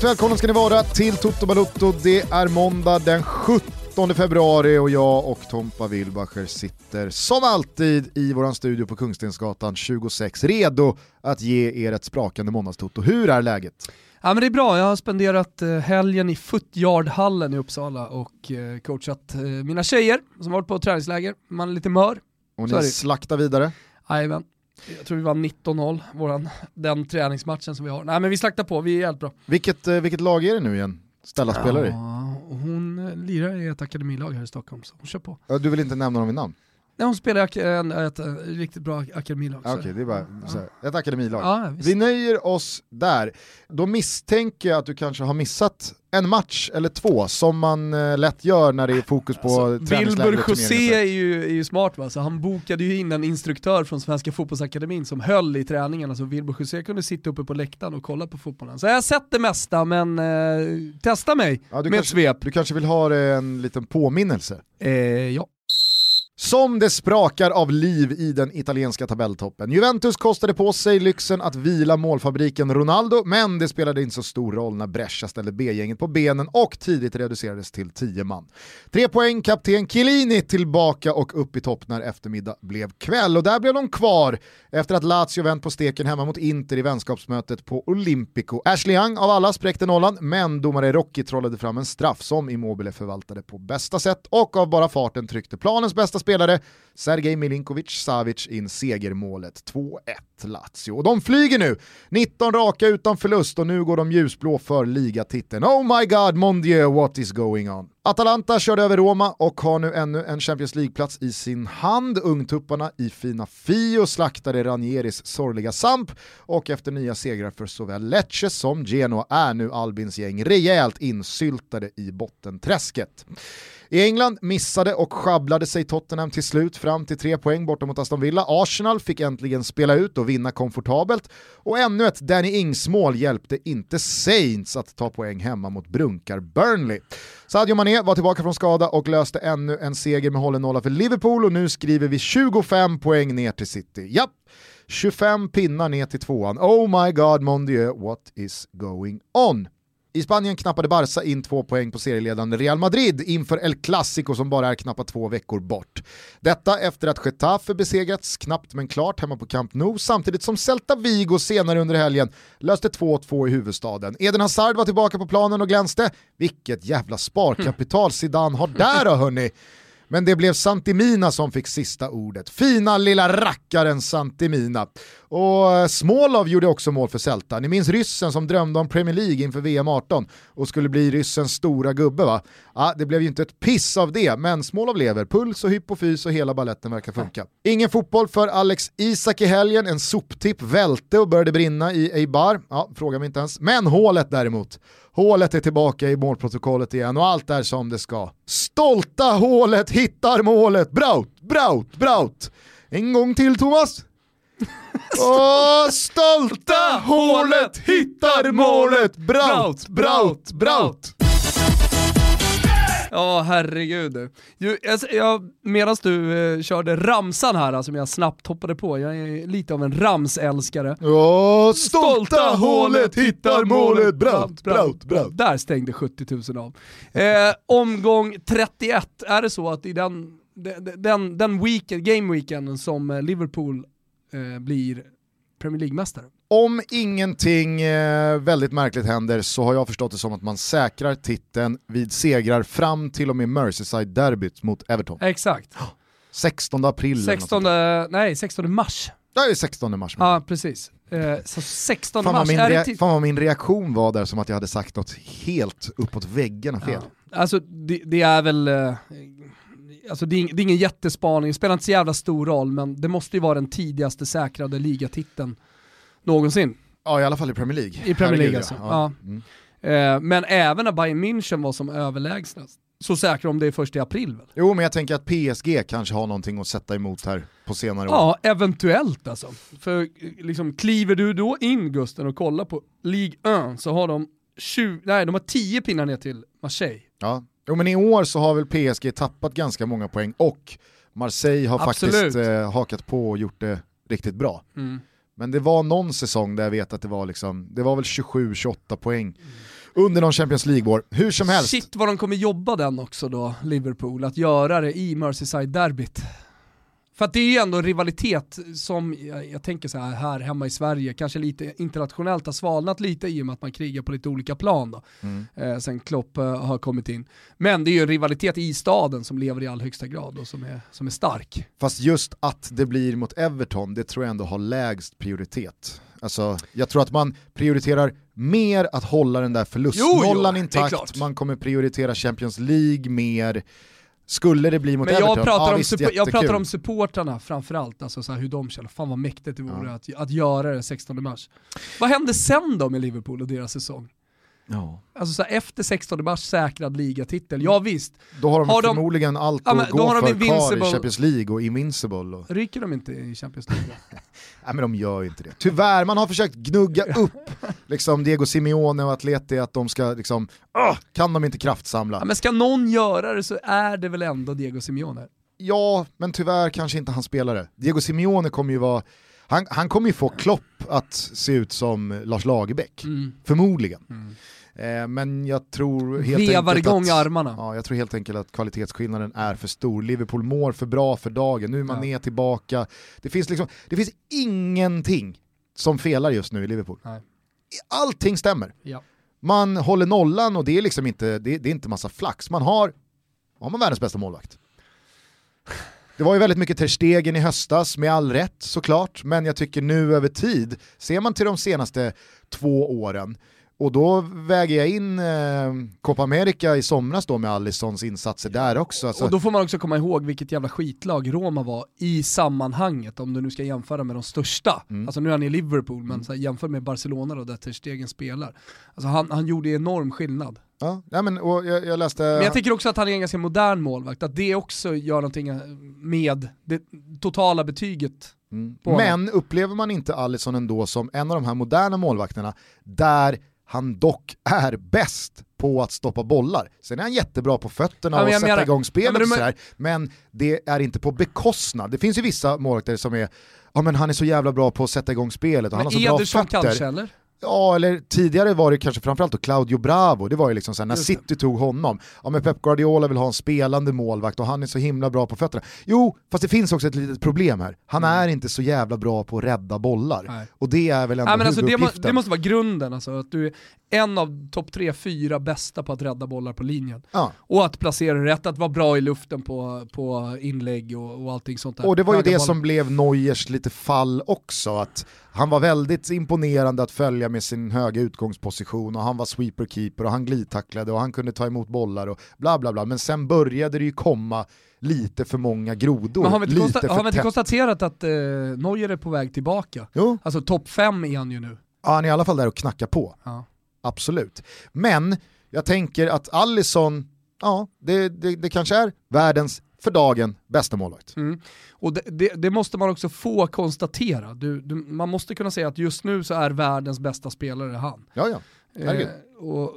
Varmt välkomna ska ni vara till Toto Balutto. Det är måndag den 17 februari och jag och Tompa Wilbacher sitter som alltid i våran studio på Kungstensgatan 26 redo att ge er ett sprakande måndagstoto. Hur är läget? Ja, men det är bra, jag har spenderat eh, helgen i Footyardhallen i Uppsala och eh, coachat eh, mina tjejer som varit på träningsläger. Man är lite mör. Och ni slaktar vidare? Jajamän. Jag tror vi vann 19-0, våran, den träningsmatchen som vi har. Nej men vi slaktar på, vi är helt bra. Vilket, vilket lag är det nu igen? Ställa spelare i? Ja, hon lirar i ett akademilag här i Stockholm, så hon kör på. Du vill inte nämna dem vid namn? Nej, hon spelar i ett, ett, riktigt bra akademilag. Okej, okay, det är bara ja. ett akademilag. Ja, vi nöjer oss där. Då misstänker jag att du kanske har missat en match eller två som man eh, lätt gör när det är fokus på alltså, Wilbur José är ju, är ju smart va, så han bokade ju in en instruktör från Svenska fotbollsakademin som höll i träningen, alltså Wilbur José kunde sitta uppe på läktaren och kolla på fotbollen. Så jag har sett det mesta men eh, testa mig ja, med kanske, ett svep. Du kanske vill ha en liten påminnelse? Eh, ja. Som det sprakar av liv i den italienska tabelltoppen. Juventus kostade på sig lyxen att vila målfabriken Ronaldo, men det spelade inte så stor roll när Brescia ställde B-gänget på benen och tidigt reducerades till 10 man. Tre poäng, kapten Chiellini tillbaka och upp i topp när eftermiddag blev kväll. Och där blev de kvar efter att Lazio vänt på steken hemma mot Inter i vänskapsmötet på Olympico. Ashley Young av alla spräckte nollan, men domare Rocky trollade fram en straff som Immobile förvaltade på bästa sätt och av bara farten tryckte planens bästa spelare, Sergej Milinkovic Savic in segermålet 2-1 Lazio. Och de flyger nu, 19 raka utan förlust och nu går de ljusblå för ligatiteln. Oh my god, mon dieu, what is going on? Atalanta körde över Roma och har nu ännu en Champions League-plats i sin hand. Ungtupparna i fina Fio slaktade Ranieris sorgliga Samp och efter nya segrar för såväl Lecce som Genoa är nu Albins gäng rejält insyltade i bottenträsket. I England missade och sjabblade sig Tottenham till slut fram till tre poäng borta mot Aston Villa. Arsenal fick äntligen spela ut och vinna komfortabelt och ännu ett Danny Ings-mål hjälpte inte Saints att ta poäng hemma mot brunkar Burnley. Sadio Mané var tillbaka från skada och löste ännu en seger med hållen nolla för Liverpool och nu skriver vi 25 poäng ner till City. Japp, 25 pinnar ner till tvåan. Oh my god mon Dieu, what is going on? I Spanien knappade Barca in två poäng på serieledande Real Madrid inför El Clasico som bara är knappt två veckor bort. Detta efter att Getafe besegrats knappt men klart hemma på Camp Nou samtidigt som Celta Vigo senare under helgen löste 2-2 i huvudstaden. Eden Hazard var tillbaka på planen och glänste. Vilket jävla sparkapital Zidane har där då hörni! Men det blev Santimina som fick sista ordet. Fina lilla rackaren Santimina. Och eh, Smolov gjorde också mål för Celta. Ni minns ryssen som drömde om Premier League inför VM 18 och skulle bli ryssens stora gubbe va? Ja, det blev ju inte ett piss av det, men Smolov lever. Puls och hypofys och hela balletten verkar funka. Ingen fotboll för Alex Isak i helgen, en soptipp välte och började brinna i Eibar. Ja, fråga mig inte ens. Men hålet däremot. Hålet är tillbaka i målprotokollet igen och allt är som det ska. Stolta hålet hittar målet! Braut, Braut, Braut! En gång till Thomas! Åh, stolta hålet hittar målet! Braut, Braut, Braut! Ja, herregud. Jag, Medan du eh, körde ramsan här, som jag snabbt hoppade på, jag är lite av en ramsälskare. Ja, stolta hålet hittar målet, braut, braut, braut. Där stängde 70 000 av. Eh, omgång 31, är det så att i den, den, den weekend, game weekenden som eh, Liverpool eh, blir Premier League-mästare? Om ingenting eh, väldigt märkligt händer så har jag förstått det som att man säkrar titeln vid segrar fram till och med Merseyside-derbyt mot Everton. Exakt. 16 april 16, nej, 16 mars. Det är 16 mars. Ja, precis. Eh, så 16 fan mars. Min rea- fan vad min reaktion var där som att jag hade sagt något helt uppåt väggarna fel. Ja. Alltså det, det, är väl, eh, alltså det är, det är ingen jättespaning, det spelar inte så jävla stor roll, men det måste ju vara den tidigaste säkrade ligatiteln någonsin. Ja, i alla fall i Premier League. I Premier League alltså. Ja. ja. Mm. Eh, men även när Bayern München var som överlägsnast, så säkra om det är först i april väl? Jo, men jag tänker att PSG kanske har någonting att sätta emot här på senare år. Ja, eventuellt alltså. För liksom, kliver du då in Gusten och kollar på League 1 så har de 20, nej, de har 10 pinnar ner till Marseille. Ja, jo, men i år så har väl PSG tappat ganska många poäng och Marseille har Absolut. faktiskt eh, hakat på och gjort det riktigt bra. Mm. Men det var någon säsong där jag vet att det var liksom, det var väl 27-28 poäng. Under någon Champions League-år. Hur som helst. Shit vad de kommer jobba den också då, Liverpool, att göra det i Merseyside-derbyt. För att det är ju ändå en rivalitet som, jag, jag, tänker så här, här hemma i Sverige, kanske lite internationellt har svalnat lite i och med att man krigar på lite olika plan då, mm. eh, sen Klopp eh, har kommit in. Men det är ju en rivalitet i staden som lever i all högsta grad och som är, som är stark. Fast just att det blir mot Everton, det tror jag ändå har lägst prioritet. Alltså, jag tror att man prioriterar mer att hålla den där förlustnollan intakt, man kommer prioritera Champions League mer, skulle det bli mot Men jag Everton, pratar ja, om visst, Jag pratar om supportrarna framförallt, alltså så här, hur de känner. Fan vad mäktigt det vore ja. att, att göra det 16 mars. Vad hände sen då med Liverpool och deras säsong? Ja. Alltså så här, efter 16 mars säkrad ligatitel, ja visst. Då har de har förmodligen de, allt att ja, gå för kvar i Champions League och Invincible. Och... Ryker de inte i Champions League? Nej men de gör ju inte det. Tyvärr, man har försökt gnugga upp liksom Diego Simeone och Atleti att de ska liksom, uh, kan de inte kraftsamla? Ja, men ska någon göra det så är det väl ändå Diego Simeone? Ja, men tyvärr kanske inte han spelare. Diego Simeone kommer ju vara han, han kommer ju få Klopp att se ut som Lars Lagerbäck, mm. förmodligen. Mm. Eh, men jag tror helt Vevar enkelt igång att, armarna. Ja, jag tror helt enkelt att kvalitetsskillnaden är för stor. Liverpool mår för bra för dagen, nu är man ja. tillbaka. Det finns, liksom, det finns ingenting som felar just nu i Liverpool. Nej. Allting stämmer. Ja. Man håller nollan och det är liksom inte, det, det är inte massa flax. Man har, har man världens bästa målvakt. Det var ju väldigt mycket Terstegen i höstas, med all rätt såklart, men jag tycker nu över tid, ser man till de senaste två åren, och då väger jag in eh, Copa America i somras då med Allisons insatser där också. Alltså. Och då får man också komma ihåg vilket jävla skitlag Roma var i sammanhanget, om du nu ska jämföra med de största. Mm. Alltså nu är han i Liverpool, men mm. så här, jämför med Barcelona då, där Ter Stegen spelar. Alltså han, han gjorde enorm skillnad. Ja, ja men och jag, jag, läste... Men jag tycker också att han är en ganska modern målvakt, att det också gör någonting med det totala betyget. Mm. Men upplever man inte Alisson ändå som en av de här moderna målvakterna där han dock är bäst på att stoppa bollar. Sen är han jättebra på fötterna ja, och sätta menar, igång spelet ja, men, sådär, men det är inte på bekostnad. Det finns ju vissa målvakter som är, ja men han är så jävla bra på att sätta igång spelet och han har så bra fötter. Kanske, eller? Ja, eller tidigare var det kanske framförallt då Claudio Bravo, det var ju liksom såhär, när City tog honom, ja men Pep Guardiola vill ha en spelande målvakt och han är så himla bra på fötterna. Jo, fast det finns också ett litet problem här. Han mm. är inte så jävla bra på att rädda bollar. Nej. Och det är väl ändå Nej, men alltså, det, må, det, måste vara grunden, alltså, att du är en av topp tre, fyra bästa på att rädda bollar på linjen. Ja. Och att placera rätt, att vara bra i luften på, på inlägg och, och allting sånt där. Och det var ju det bollar. som blev Neuers lite fall också, att han var väldigt imponerande att följa med sin höga utgångsposition och han var sweeper-keeper och han glidtacklade och han kunde ta emot bollar och bla bla bla. Men sen började det ju komma lite för många grodor. Men har vi inte, konsta har vi inte konstaterat att eh, Neuer är på väg tillbaka? Jo. Alltså topp fem är han ju nu. Ja, han är i alla fall där och knackar på. Ja. Absolut. Men jag tänker att Allison, ja, det, det, det kanske är världens för dagen bästa målvakt. Mm. Och det, det, det, måste man också få konstatera. Du, du, man måste kunna säga att just nu så är världens bästa spelare han. Ja, ja. Eh, och,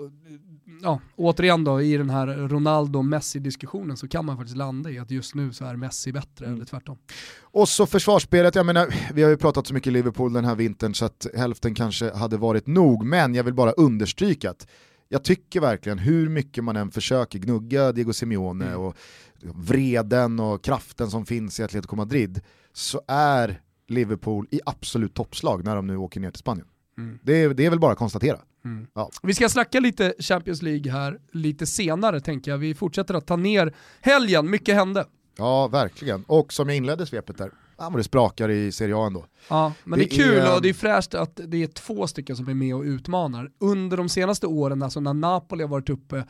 ja, återigen då, i den här Ronaldo-Messi-diskussionen så kan man faktiskt landa i att just nu så är Messi bättre, mm. eller tvärtom. Och så försvarsspelet, jag menar, vi har ju pratat så mycket Liverpool den här vintern så att hälften kanske hade varit nog, men jag vill bara understryka att jag tycker verkligen, hur mycket man än försöker gnugga Diego Simeone mm. och vreden och kraften som finns i Atletico Madrid, så är Liverpool i absolut toppslag när de nu åker ner till Spanien. Mm. Det, är, det är väl bara att konstatera. Mm. Ja. Vi ska snacka lite Champions League här lite senare tänker jag. Vi fortsätter att ta ner helgen, mycket hände. Ja, verkligen. Och som jag inledde svepet där, ja, men det sprakar i Serie A ändå. Ja, men det, det är kul är... och det är fräscht att det är två stycken som är med och utmanar. Under de senaste åren, alltså när Napoli har varit uppe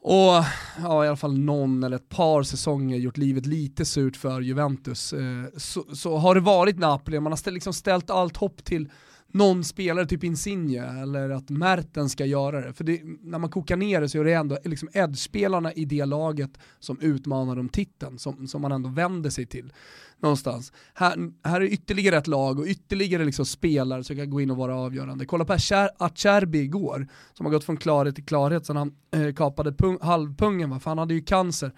och ja, i alla fall någon eller ett par säsonger gjort livet lite surt för Juventus, eh, så, så, har det varit Napoli, man har liksom ställt allt hopp till någon spelare, typ Insigne, eller att Merten ska göra det. För det, när man kokar ner det så är det ändå liksom Edge-spelarna i det laget som utmanar om titeln, som, som man ändå vänder sig till någonstans. Här, här är ytterligare ett lag och ytterligare liksom spelare som kan gå in och vara avgörande. Kolla på Acerbi igår, som har gått från klarhet till klarhet sedan han eh, kapade pung, halvpungen, va? för han hade ju cancer.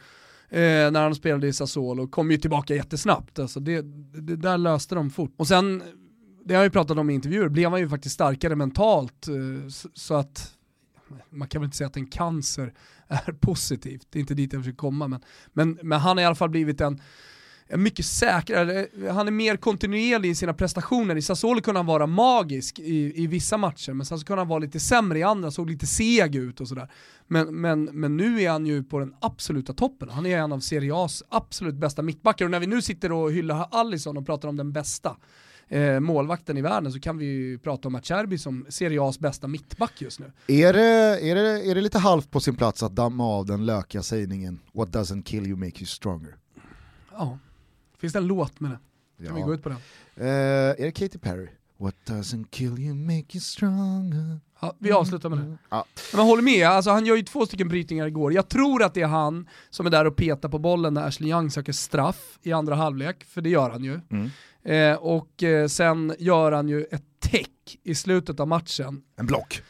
Eh, när han spelade i Sassuolo och kom ju tillbaka jättesnabbt. Alltså det, det, där löste de fort. Och sen det har jag ju pratat om i intervjuer, blev han ju faktiskt starkare mentalt. Eh, så att man kan väl inte säga att en cancer är positivt, det är inte dit jag försöker komma, men, men, men han har i alla fall blivit en mycket säkrare, eh, han är mer kontinuerlig i sina prestationer. I Sassuolo kunde han vara magisk i, i vissa matcher, men sen så kunde han vara lite sämre i andra, såg lite seg ut och sådär. Men, men, men nu är han ju på den absoluta toppen. Han är en av Serie A's absolut bästa mittbackar och när vi nu sitter och hyllar Allison och pratar om den bästa eh, målvakten i världen så kan vi ju prata om Acerbi som Serie A's bästa mittback just nu. Är det, är, det, är det lite halvt på sin plats att damma av den lökiga sägningen “What doesn't kill you make you stronger”? Ja. Finns det en låt med det? Kan ja. vi gå ut på den? Uh, är det Katy Perry? What doesn't kill you make you stronger. Ja, vi avslutar med det. Ja. Men håller med, alltså, han gör ju två stycken brytningar igår. Jag tror att det är han som är där och petar på bollen när Ashley Young söker straff i andra halvlek, för det gör han ju. Mm. Eh, och eh, sen gör han ju ett täck i slutet av matchen. En block.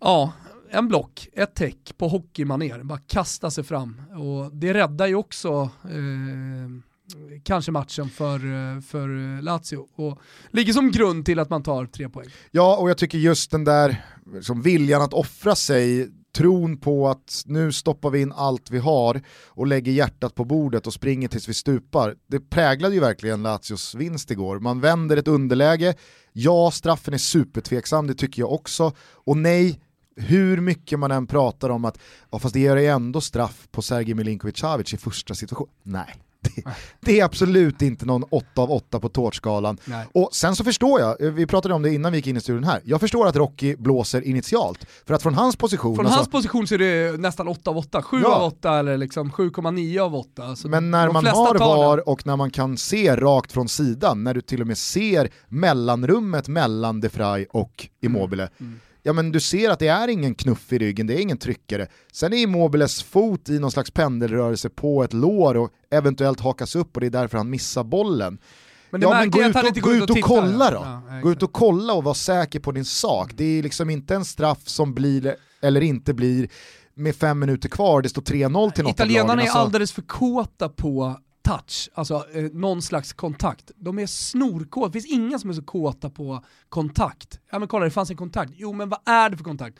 Ja, en block, ett täck på hockeymanér, bara kasta sig fram. Och det räddar ju också eh, kanske matchen för, eh, för Lazio och ligger som grund till att man tar tre poäng. Ja, och jag tycker just den där som viljan att offra sig, tron på att nu stoppar vi in allt vi har och lägger hjärtat på bordet och springer tills vi stupar. Det präglade ju verkligen Lazios vinst igår. Man vänder ett underläge, ja straffen är supertveksam, det tycker jag också, och nej, hur mycket man än pratar om att, ja, fast det gör ändå straff på Sergej Milinkovic Savic i första situation. Nej, det, det, är absolut inte någon 8 av 8 på tårtskalan. Och sen så förstår jag, vi pratade om det innan vi gick in i studion här, jag förstår att Rocky blåser initialt. För att från hans position... Från alltså, hans position så är det nästan 8 av 8, 7 ja. av 8 eller liksom 7,9 av 8. Alltså Men när man har VAR och när man kan se rakt från sidan, när du till och med ser mellanrummet mellan De Frey och Immobile, mm. Mm ja men du ser att det är ingen knuff i ryggen, det är ingen tryckare. Sen är Immobiles fot i någon slags pendelrörelse på ett lår och eventuellt hakas upp och det är därför han missar bollen. Men ja, men gå ut och, gå ut och, och kolla då. Ja, gå ut och kolla och var säker på din sak. Det är liksom inte en straff som blir eller inte blir med fem minuter kvar, det står 3-0 till något Italienarna är alltså... alldeles för kåta på touch, alltså eh, någon slags kontakt. De är snorkåta, det finns inga som är så kåta på kontakt. Ja men kolla det fanns en kontakt, jo men vad är det för kontakt?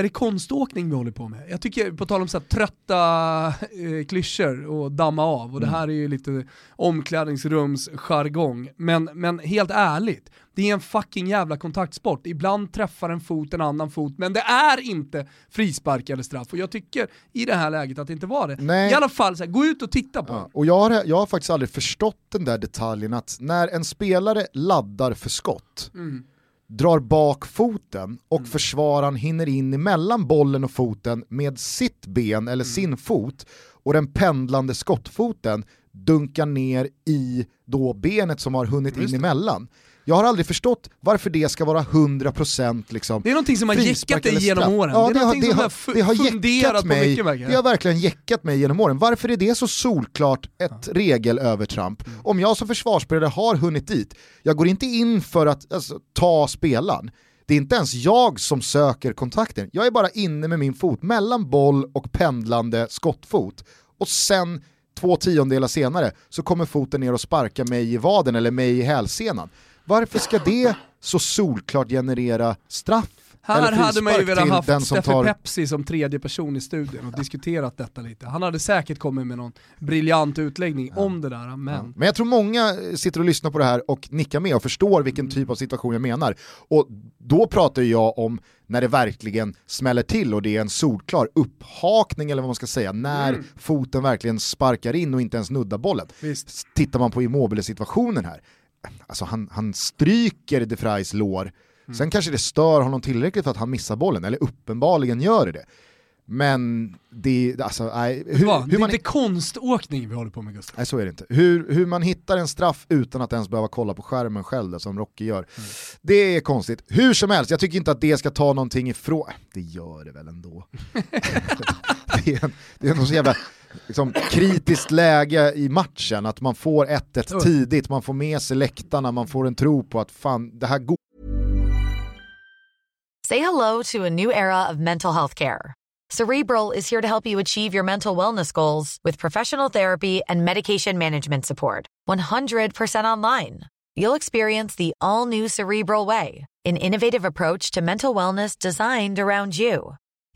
Är det konståkning vi håller på med? Jag tycker, på tal om så här, trötta eh, klyschor och damma av, och mm. det här är ju lite omklädningsrumsjargong, men, men helt ärligt, det är en fucking jävla kontaktsport. Ibland träffar en fot en annan fot, men det är inte frispark eller straff. Och jag tycker i det här läget att det inte var det. Nej. I alla fall, så här, gå ut och titta på ja, Och jag har, jag har faktiskt aldrig förstått den där detaljen att när en spelare laddar för skott, mm drar bak foten och mm. försvararen hinner in emellan bollen och foten med sitt ben eller mm. sin fot och den pendlande skottfoten dunkar ner i då benet som har hunnit in emellan. Jag har aldrig förstått varför det ska vara 100% liksom Det är någonting som har jäckat dig genom åren. Ja, det, det, har, det, har, det har jäckat mig, mycket, det har verkligen jäckat mig genom åren. Varför är det så solklart ett ja. regelövertramp? Mm. Om jag som försvarsspelare har hunnit dit, jag går inte in för att alltså, ta spelaren. Det är inte ens jag som söker kontakten, jag är bara inne med min fot mellan boll och pendlande skottfot. Och sen två tiondelar senare så kommer foten ner och sparkar mig i vaden eller mig i hälsenan. Varför ska det så solklart generera straff? Här hade man ju velat haft Steffe tar... Pepsi som tredje person i studion och diskuterat detta lite. Han hade säkert kommit med någon briljant utläggning ja. om det där. Men... Ja. men jag tror många sitter och lyssnar på det här och nickar med och förstår vilken mm. typ av situation jag menar. Och då pratar jag om när det verkligen smäller till och det är en solklar upphakning eller vad man ska säga, när mm. foten verkligen sparkar in och inte ens nuddar bollen. Visst. Tittar man på immobile-situationen här, alltså han, han stryker de Freys lår, mm. sen kanske det stör honom tillräckligt för att han missar bollen, eller uppenbarligen gör det det. Men det, alltså, nej, hur, Va, hur det man... är inte konståkning vi håller på med Gustav. Nej så är det inte. Hur, hur man hittar en straff utan att ens behöva kolla på skärmen själv, det, som Rocky gör, mm. det är konstigt. Hur som helst, jag tycker inte att det ska ta någonting ifrån, det gör det väl ändå. det, är, det är någon så jävla liksom, kritiskt läge i matchen, att man får 1-1 tidigt, man får med sig läktarna, man får en tro på att fan, det här går. Say hello to a new era of mental health care. Cerebral is here to help you achieve your mental wellness goals with professional therapy and medication management support. 100% online. You'll experience the all new Cerebral Way, an innovative approach to mental wellness designed around you.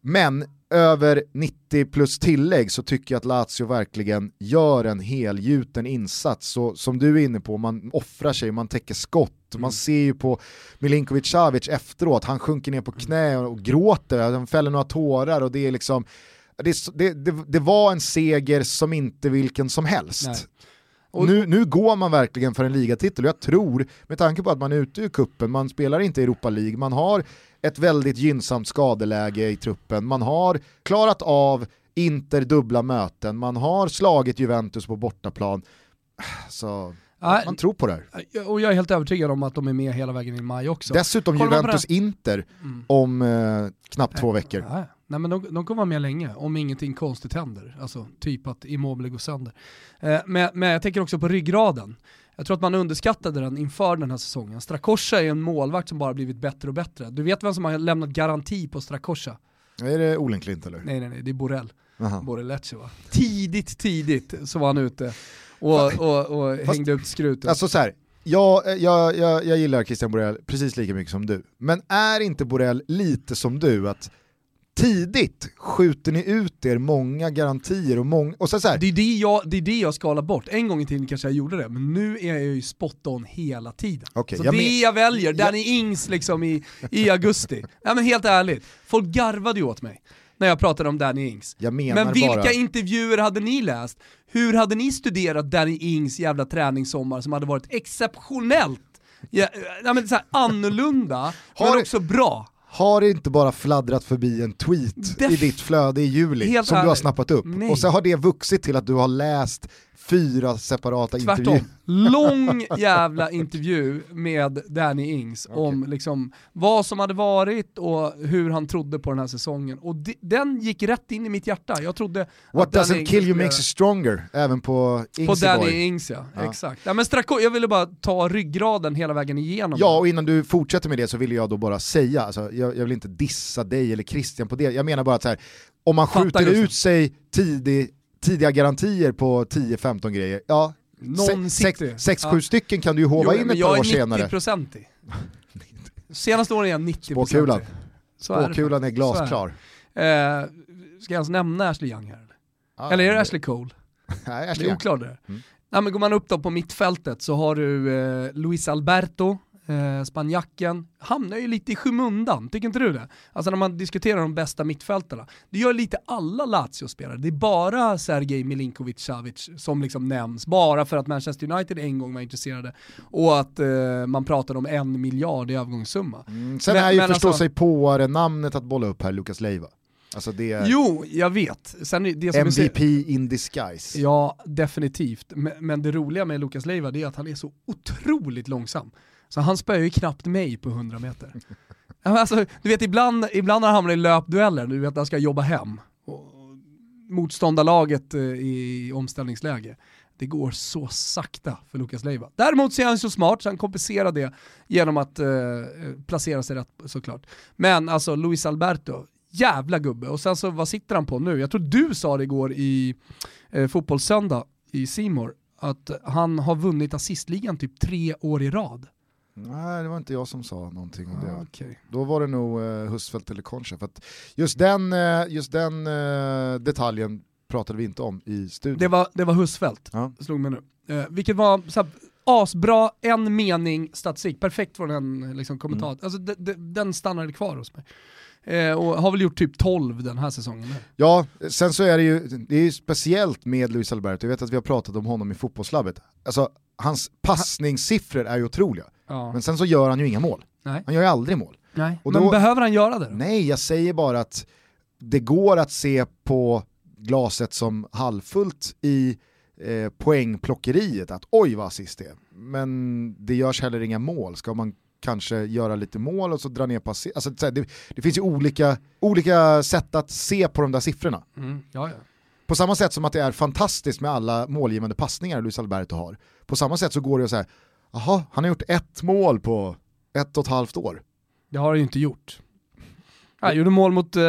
Men över 90 plus tillägg så tycker jag att Lazio verkligen gör en helgjuten insats. Så, som du är inne på, man offrar sig, man täcker skott. Mm. Man ser ju på Milinkovic Savic efteråt, han sjunker ner på knä och, och gråter, han fäller några tårar och det är liksom det, det, det, det var en seger som inte vilken som helst. Nej. Och nu, nu går man verkligen för en ligatitel och jag tror, med tanke på att man är ute ur kuppen, man spelar inte Europa League, man har ett väldigt gynnsamt skadeläge i truppen, man har klarat av Inter dubbla möten, man har slagit Juventus på bortaplan. Så man tror på det här. och jag är helt övertygad om att de är med hela vägen i maj också. Dessutom Juventus-Inter Mm. om eh, knappt två veckor. Ja, nej men de, de kommer vara med länge om ingenting konstigt händer. Alltså typ att Immobile går sönder. Eh, men, men jag tänker också på ryggraden. Jag tror att man underskattade den inför den här säsongen. Strakosha är en målvakt som bara blivit bättre och bättre. Du vet vem som har lämnat garanti på Strakosha? Är det Olenklint eller? Nej nej nej, det är Borrell. Aha. Borrellecce va? Tidigt, tidigt så var han ute och, och, och Fast- hängde ut skrutet. Alltså så här, jag, jag, jag, jag gillar Christian Borell precis lika mycket som du, men är inte Borell lite som du att tidigt skjuter ni ut er många garantier och, många, och så, så här, Det är det, jag, det är det jag skalar bort. En gång i tiden kanske jag gjorde det, men nu är jag ju spot on hela tiden. Okej, så jag det men- jag väljer, jag- Danny Ings liksom i, i augusti. Nej men helt ärligt, folk garvade ju åt mig när jag pratade om Danny Ings. jag menar Men vilka bara... intervjuer hade ni läst? Hur hade ni studerat Danny Ings jävla träningssommar som hade varit exceptionellt ja, ja, men så här, annorlunda, Har men också bra? Har det inte bara fladdrat förbi en tweet Def- i ditt flöde i juli som du har snappat upp? Nej. Och så har det vuxit till att du har läst fyra separata Tvärtom. intervjuer. Lång jävla intervju med Danny Ings om liksom vad som hade varit och hur han trodde på den här säsongen. Och de, den gick rätt in i mitt hjärta. Jag trodde What Danny doesn't Ings kill you makes you stronger, även på På Ingsy Danny Boy. Ings ja, Ja. exakt. Ja, men Strako, jag ville bara ta ryggraden hela vägen igenom. Ja, och innan du fortsätter med det så vill jag då bara säga, alltså, jag, jag vill inte dissa dig eller Christian på det, jag menar bara att så här, om man Fattar, skjuter ut sig tidig, tidiga garantier på 10-15 grejer, ja, Någon sitter ju. 6-7 Ja. ska kan du ju hova Jo, in ett par år Jag är senare. 90% i. Senaste åren är jag 90% Spåkulan. i. Så är det Spåkulan är faktiskt. glasklar. Är det. Eh, ska jag ens nämna Ashley Young här? Eller, Ja, eller är det Ashley Cole? Nej, Det Ashley är Young. oklart det. Mm. Nej, men går man upp då på mittfältet så har du eh, Luis Alberto, eh, spanjacken, hamnar ju lite i skymundan, tycker inte du det? Alltså när man diskuterar de bästa mittfältarna, det gör lite alla Lazio-spelare. Det är bara Sergej Milinkovic-Savic som liksom nämns, bara för att Manchester United en gång var intresserade och att eh, man pratade om en miljard i övergångssumma. Mm, sen Men- är ju förstå alltså- sig på namnet att bolla upp här, Lukas Leiva. Alltså det Jo, jag vet. Sen, det som MVP in disguise. Ja, definitivt. Men, men det roliga med Lukas Leiva är att han är så otroligt långsam. Så han spöar ju knappt mig på 100 meter. Alltså, du vet ibland, ibland när han hamnar i löpdueller, du vet när han ska jobba hem, och motståndarlaget eh, i omställningsläge, det går så sakta för Lukas Leiva. Däremot så är han så smart så han kompenserar det genom att eh, eh, placera sig rätt såklart. Men alltså Luis Alberto, jävla gubbe. Och sen så vad sitter han på nu? Jag tror du sa det igår i eh, Fotbollssöndag i Simor att han har vunnit assistligan typ tre år i rad. Nej, det var inte jag som sa någonting om det. Ah, okej. Då var det nog eh, Husfeldt eller Concha. För just den, eh, just den eh, detaljen pratade vi inte om i studion. Det var, det var Husfeldt, Ja. slog mig nu. Eh, vilket var så här, asbra, en mening statistik, perfekt från en liksom, kommentar. Mm. Alltså, de, de, den stannade kvar hos mig. Eh, och har väl gjort typ 12 den här säsongen. med. Ja, sen så är det ju, det är ju speciellt med Luis Alberto, jag vet att vi har pratat om honom i fotbollslabbet. Alltså, hans passningssiffror är ju otroliga, Ja. men sen så gör han ju inga mål. Nej. Han gör ju aldrig mål. Nej. och Men då- behöver han göra det då? Nej, jag säger bara att det går att se på glaset som halvfullt i eh, poängplockeriet, att oj vad assist det är. Men det görs heller inga mål, ska man kanske göra lite mål och så dra ner pass. Alltså, det, det finns ju olika, olika sätt att se på de där siffrorna. Mm, ja, ja. På samma sätt som att det är fantastiskt med alla målgivande passningar Luis Alberto har. På samma sätt så går det att säga, jaha, han har gjort ett mål på ett och ett halvt år. Det har han ju inte gjort. Han gjorde mål mot uh,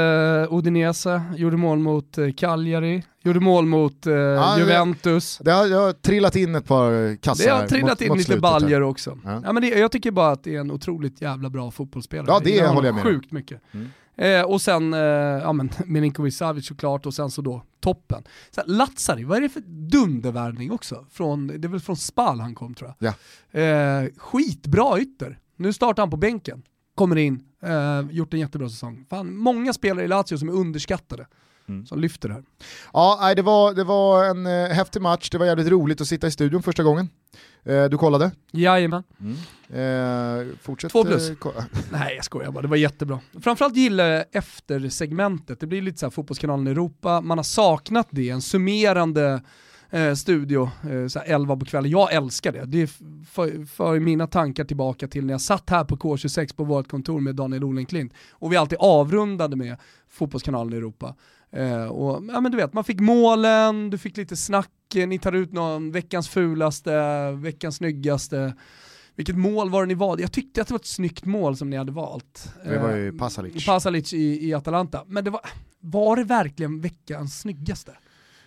Udinese, gjorde mål mot uh, Cagliari, gjorde mål mot uh, ja, Juventus. Det har, det har trillat in ett par kassar Det har trillat mot, in mot lite baljer också. Ja. ja men det, jag tycker bara att det är en otroligt jävla bra fotbollsspelare. Ja det håller jag med Sjukt mycket. Mm. Eh, och sen, eh, ja men Milinkovic Savic såklart och sen så då toppen. Så Lazzari, vad är det för dundervärvning också? Från, det är väl från Spal han kom tror jag. Ja. Eh, skitbra ytter. Nu startar han på bänken, kommer in, eh, gjort en jättebra säsong. Fan, många spelare i Lazio som är underskattade. Mm. som lyfter det här. Ja, det var, det var en eh, häftig match, det var jävligt roligt att sitta i studion första gången. Eh, du kollade? Jajamän. Mm. Eh, fortsätt. Två plus. Eh, Nej jag skojar bara, det var jättebra. Framförallt gillar jag efter segmentet, det blir lite så här Fotbollskanalen Europa, man har saknat det, en summerande eh, studio, eh, så 11 på kvällen. Jag älskar det. Det för, för mina tankar tillbaka till när jag satt här på K26 på vårt kontor med Daniel Olenklint och vi alltid avrundade med Fotbollskanalen Europa. Eh, och, ja, men du vet, man fick målen, du fick lite snack, ni tar ut någon veckans fulaste, veckans snyggaste. Vilket mål var det ni valde? Jag tyckte att det var ett snyggt mål som ni hade valt. Det var ju Pasalic. Eh, Pasalic i, i Atalanta. Men det var, var det verkligen veckans snyggaste?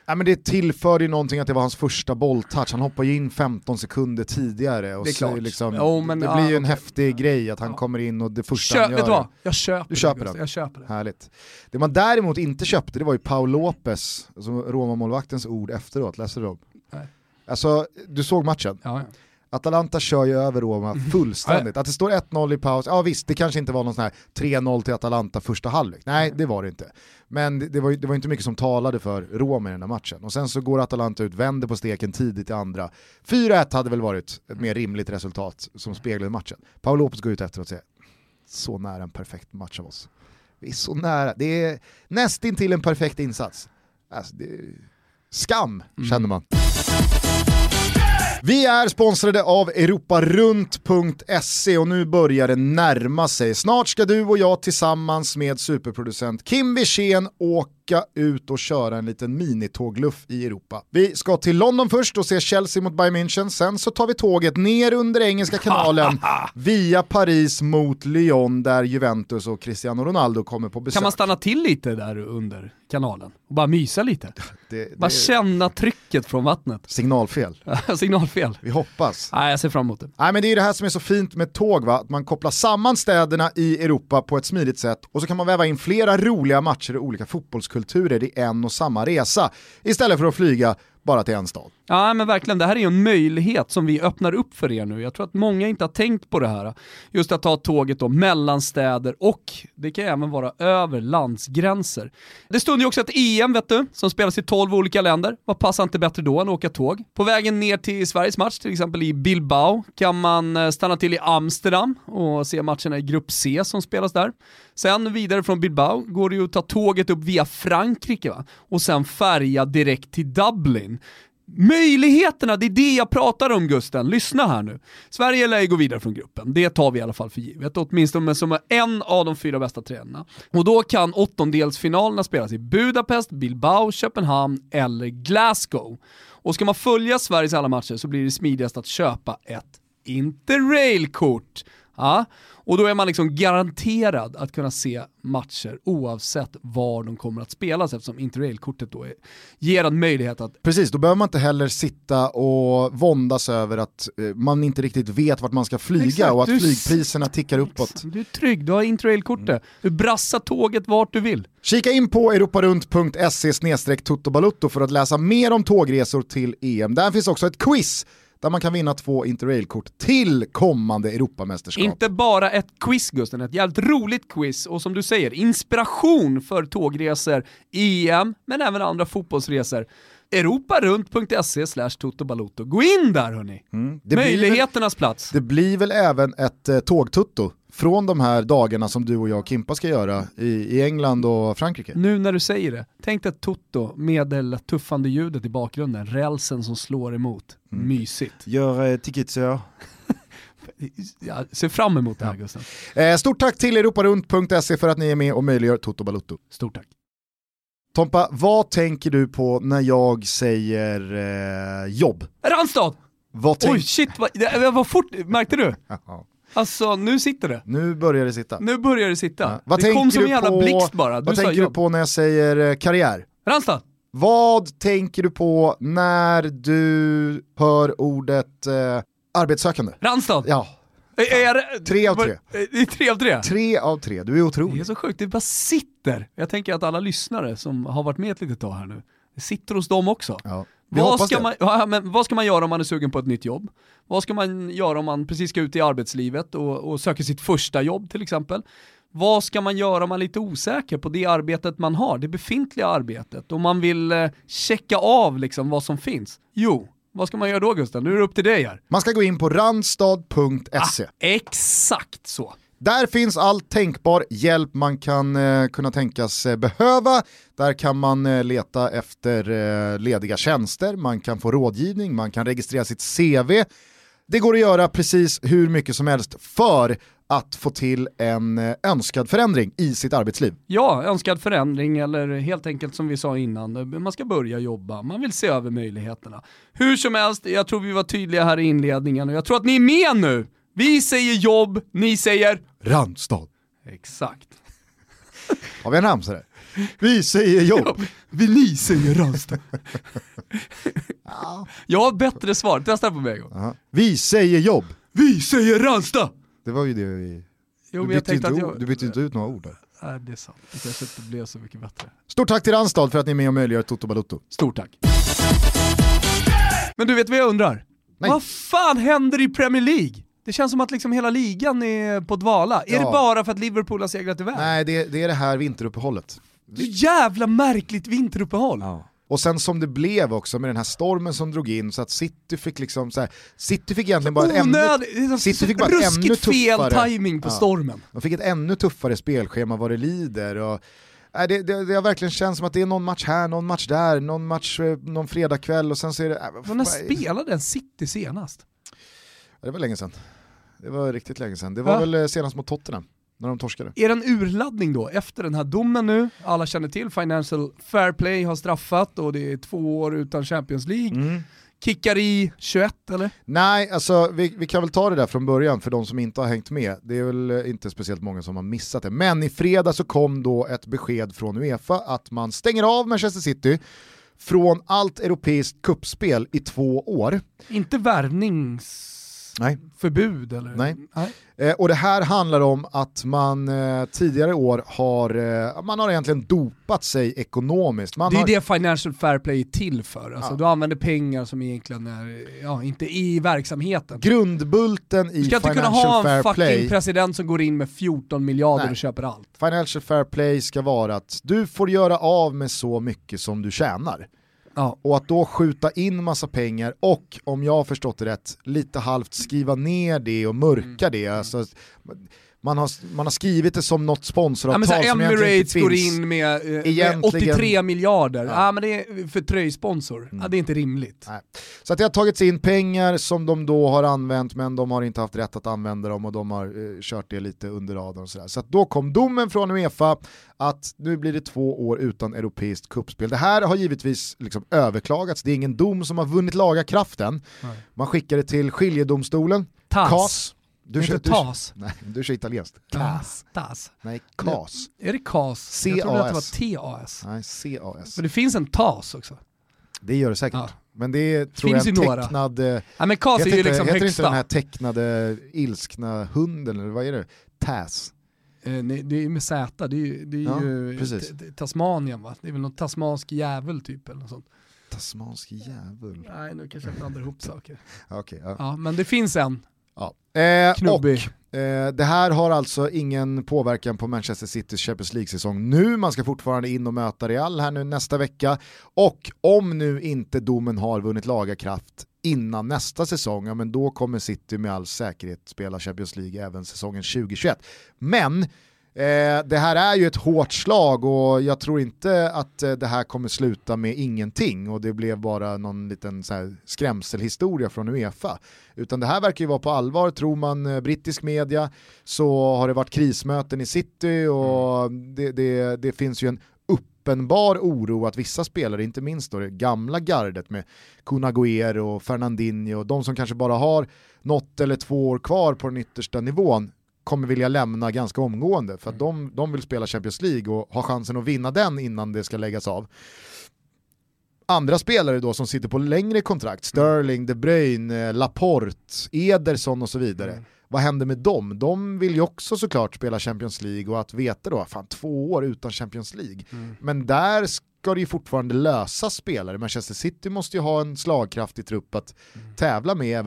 Ja, men det tillförde ju någonting att det var hans första bolltouch, han hoppade ju in 15 sekunder tidigare. Och det är klart. Liksom, jo, men, det ja, blir ju en okay. häftig grej att han ja. kommer in och det första Kö han gör... Vet du vad? Jag köper, du köper det, jag köper det. Härligt. Det man däremot inte köpte det var ju Paul Lopez, alltså Roma-målvaktens ord efteråt, läste du dem? Nej. Alltså, du såg matchen? Ja, ja. Atalanta kör ju över Roma mm. fullständigt. Att det står 1-0 i paus, ja visst det kanske inte var någon sån här 3-0 till Atalanta första halvlek. Nej det var det inte. Men det var, det var inte mycket som talade för Roma i den här matchen. Och sen så går Atalanta ut, vänder på steken tidigt i andra. 4-1 hade väl varit ett mer rimligt resultat som speglade matchen. Paolo Lopez går ut efter och säger, så nära en perfekt match av oss. Vi är så nära, det är nästintill en perfekt insats. Alltså, det skam, mm. känner man. Vi är sponsrade av europarunt.se och nu börjar det närma sig. Snart ska du och jag tillsammans med superproducent Kim Wirsén åka åka ut och köra en liten minitågluff i Europa. Vi ska till London först och se Chelsea mot Bayern München, sen så tar vi tåget ner under Engelska kanalen via Paris mot Lyon där Juventus och Cristiano Ronaldo kommer på besök. Kan man stanna till lite där under kanalen och bara mysa lite? Det, det bara känna trycket från vattnet. Signalfel. Signalfel. Vi hoppas. Nej, jag ser fram emot det. Nej, men det är det här som är så fint med tåg, va? att man kopplar samman städerna i Europa på ett smidigt sätt och så kan man väva in flera roliga matcher och olika fotbollsklubbar kulturer i en och samma resa istället för att flyga bara till en stad. Ja men verkligen, det här är ju en möjlighet som vi öppnar upp för er nu. Jag tror att många inte har tänkt på det här. Just att ta tåget då mellan städer och det kan även vara över landsgränser. Det stod ju också ett EM vet du, som spelas i 12 olika länder. Vad passar inte bättre då än att åka tåg? På vägen ner till Sveriges match, till exempel i Bilbao, kan man eh, stanna till i Amsterdam och se matcherna i Grupp C som spelas där. Sen vidare från Bilbao går det ju att ta tåget upp via Frankrike va? och sen färja direkt till Dublin. Möjligheterna, det är det jag pratar om Gusten. Lyssna här nu. Sverige lär ju gå vidare från gruppen, det tar vi i alla fall för givet. Åtminstone som en av de fyra bästa tränarna. Och då kan åttondelsfinalerna spelas i Budapest, Bilbao, Köpenhamn eller Glasgow. Och ska man följa Sveriges alla matcher så blir det smidigast att köpa ett Interrail-kort. Ja, och då är man liksom garanterad att kunna se matcher oavsett var de kommer att spelas eftersom interrailkortet då är, ger en möjlighet att... Precis, då behöver man inte heller sitta och våndas över att eh, man inte riktigt vet vart man ska flyga Exakt, och att du... flygpriserna tickar uppåt. Du är trygg, du har interrailkortet. Mm. Du brassar tåget vart du vill. Kika in på europarunt.se totobalutto för att läsa mer om tågresor till EM. Där finns också ett quiz där man kan vinna två interrailkort till kommande Europamästerskap. Inte bara ett quiz Gusten, ett jävligt roligt quiz och som du säger, inspiration för tågresor, EM, men även andra fotbollsresor europarunt.se slash totobalotto. Gå in där hörni! Mm, Möjligheternas väl, plats. Det blir väl även ett eh, tågtutto från de här dagarna som du och jag och Kimpa ska göra i, i England och Frankrike. Nu när du säger det, tänk dig Toto med det tuffande ljudet i bakgrunden, rälsen som slår emot. Mm. Mysigt. Gör eh, ticketsör. Jag ser fram emot det här Gustav. Eh, stort tack till europarunt.se för att ni är med och möjliggör Toto Balutto. Stort tack. Tompa, vad tänker du på när jag säger eh, jobb? Randstad! Vad tänk- Oj shit, vad, det var fort, märkte du? Alltså nu sitter det. Nu börjar det sitta. Nu börjar det sitta. Ja. Vad det kom som en du jävla på- blixt bara. Du Vad tänker du jobb. på när jag säger eh, karriär? Randstad! Vad tänker du på när du hör ordet eh, arbetssökande? Randstad! Ja, Är, det, Tre av tre. Det är tre av tre. tre av tre, du är Det otrolig. är så sjukt, det bara sitter. Jag tänker att alla lyssnare som har varit med ett litet tag här nu, det sitter hos dem också. Ja. Vi Vad ska, det. man, ja, men vad ska man göra om man är sugen på ett nytt jobb? Vad ska man göra om man precis ska ut i arbetslivet och, och söker sitt första jobb till exempel? Vad ska man göra om man är lite osäker på det arbetet man har, det befintliga arbetet? Om man vill eh, checka av liksom vad som finns? Jo, vad ska man göra då Gustav? Nu är det upp till dig här. Man ska gå in på randstad.se. Exakt så. Där finns all tänkbar hjälp man kan eh, kunna tänkas eh, behöva. Där kan man eh, leta efter eh, lediga tjänster, man kan få rådgivning, man kan registrera sitt CV. Det går att göra precis hur mycket som helst för att få till en eh, önskad förändring i sitt arbetsliv. Ja, önskad förändring eller helt enkelt som vi sa innan, eh, man ska börja jobba, man vill se över möjligheterna. Hur som helst, jag tror vi var tydliga här i inledningen och jag tror att ni är med nu. Vi säger jobb, ni säger Randstad. exakt. Har vi en ramsa där? Vi säger jobb. Vi ni säger Randstad. Jag har bättre svar, testa på mig en gång. Aha. Vi säger jobb. Vi säger Randstad! Det var ju det vi... Jo, Du bytte, inte, jag... du bytte inte ut några ord där. Nej, det är sant. Det kanske inte blev så mycket bättre. Stort tack till Randstad för att ni är med och möjliggör Toto Balutto. Stort tack. Men du vet vad jag undrar? Nej. Vad fan händer i Premier League? Det känns som att liksom hela ligan är på dvala. Är Ja. det bara för att Liverpool har segrat iväg? Nej, det, det är det här vinteruppehållet. Så jävla märkligt vinteruppehåll. Och sen som det blev också med den här stormen som drog in så att City fick liksom så här, City fick egentligen bara ett ännu, är City fick bara ett ännu ruskigt fel timing på Ja. stormen. de fick ett ännu tuffare spelschema vad det lider. Och, nej, det, det, det har verkligen känts som att det är någon match här, någon match där, någon match eh, någon fredagkväll och sen så är det... Äh, när spelade en City senast? Ja, det var länge sedan. Det var riktigt länge sedan. Det var Va? väl eh, senast mot Tottenham, när de torskade. Är det en urladdning då efter den här domen nu? Alla känner till Financial Fair Play har straffat och det är två år utan Champions League. Kickar i 21 eller? Nej, alltså vi, vi kan väl ta det där från början för de som inte har hängt med. Det är väl eh, inte speciellt många som har missat det. Men i fredag så kom då ett besked från Uefa att man stänger av Manchester City från allt europeiskt kuppspel i två år. Inte värvningsförbud Nej. eller? Nej. Eh, och det här handlar om att man eh, tidigare år har, eh, man har egentligen dopat sig ekonomiskt. Man Det är har, det Financial Fair Play är till för. Alltså, Ja. Du använder pengar som egentligen är, ja, inte i verksamheten. Grundbulten i Du ska inte kunna Financial ha en Fair fucking Play president som går in med 14 miljarder Nej. och köper allt. Financial Fair Play ska vara att du får göra av med så mycket som du tjänar. Ja. Och att då skjuta in massa pengar och, om jag har förstått det rätt, lite halvt skriva ner det och mörka det. Alltså, man, har, man har skrivit det som något Ja, sponsoravtal här, som egentligen inte går finns. in med, eh, med Egentligen- 83 miljarder, ja. Ja. men det är för tröjsponsor. Ja, det är inte rimligt. Nej. Så att det har tagits in pengar som de då har använt men de har inte haft rätt att använda dem och de har eh, kört det lite under radarn och sådär. Så att då kom domen från Uefa att nu blir det två år utan europeiskt kuppspel. Det här har givetvis liksom överklagats, det är ingen dom som har vunnit laga kraften. Nej. Man skickar det till skiljedomstolen, TAS. Du kör, du, TAS. nej, du kör italienskt. TAS. TAS. Nej, CAS. Är det CAS? Jag trodde att det var TAS. Nej, CAS. Men det finns en TAS också. Det gör det säkert. Ja. Men det är, tror Finns jag, en tecknad... eh, Ja, men CAS är ju inte, liksom heter inte högsta. den här tecknade ilskna hunden eller vad är det? Taz. Eh, nej, det är med Z, det är ju, det är Ja, ju Tasmanien va? Det är väl någon tasmansk jävel typ eller något sånt. Tasmansk jävel. Nej nu kanske jag blandar ihop saker. Okej, ja. Ja men det finns en ja. Eh, och eh, det här har alltså ingen påverkan på Manchester Citys Champions League-säsong nu. Man ska fortfarande in och möta Real här nu nästa vecka. Och om nu inte domen har vunnit laga kraft innan nästa säsong, ja men då kommer City med all säkerhet spela Champions League även säsongen 2021. Men Eh, det här är ju ett hårt slag och jag tror inte att eh, det här kommer sluta med ingenting och det blev bara någon liten så här, skrämselhistoria från Uefa. Utan det här verkar ju vara på allvar, tror man eh, brittisk media så har det varit krismöten i city och mm. det, det, det finns ju en uppenbar oro att vissa spelare, inte minst då det gamla gardet med Kunaguer och Fernandinho, de som kanske bara har något eller två år kvar på den yttersta nivån, kommer vilja lämna ganska omgående för att mm. de, de vill spela Champions League och ha chansen att vinna den innan det ska läggas av. Andra spelare då som sitter på längre kontrakt, Sterling, De Bruyne, Laporte, Ederson och så vidare. Mm. Vad händer med dem? De vill ju också såklart spela Champions League och att veta då, fan två år utan Champions League. Mm. Men där ska det ju fortfarande lösa spelare. Manchester City måste ju ha en slagkraftig trupp att mm. tävla med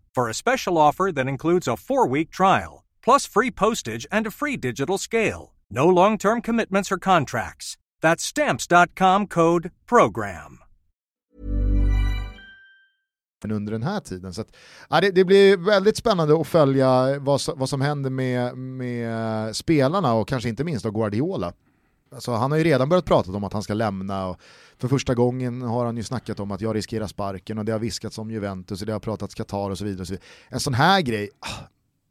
for a special offer that includes a four week trial, plus free postage and a free digital scale. No long term commitments or contracts. That's stamps.com code program. under den här tiden. Så att, ja, det, det, blir väldigt spännande att följa vad, vad som händer med, med spelarna och kanske inte minst då Guardiola. Alltså, han har ju redan börjat prata om att han ska lämna och för första gången har han ju snackat om att jag riskerar sparken och det har viskats om Juventus och det har pratats Qatar och så vidare. Och så vidare. En sån här grej, ah,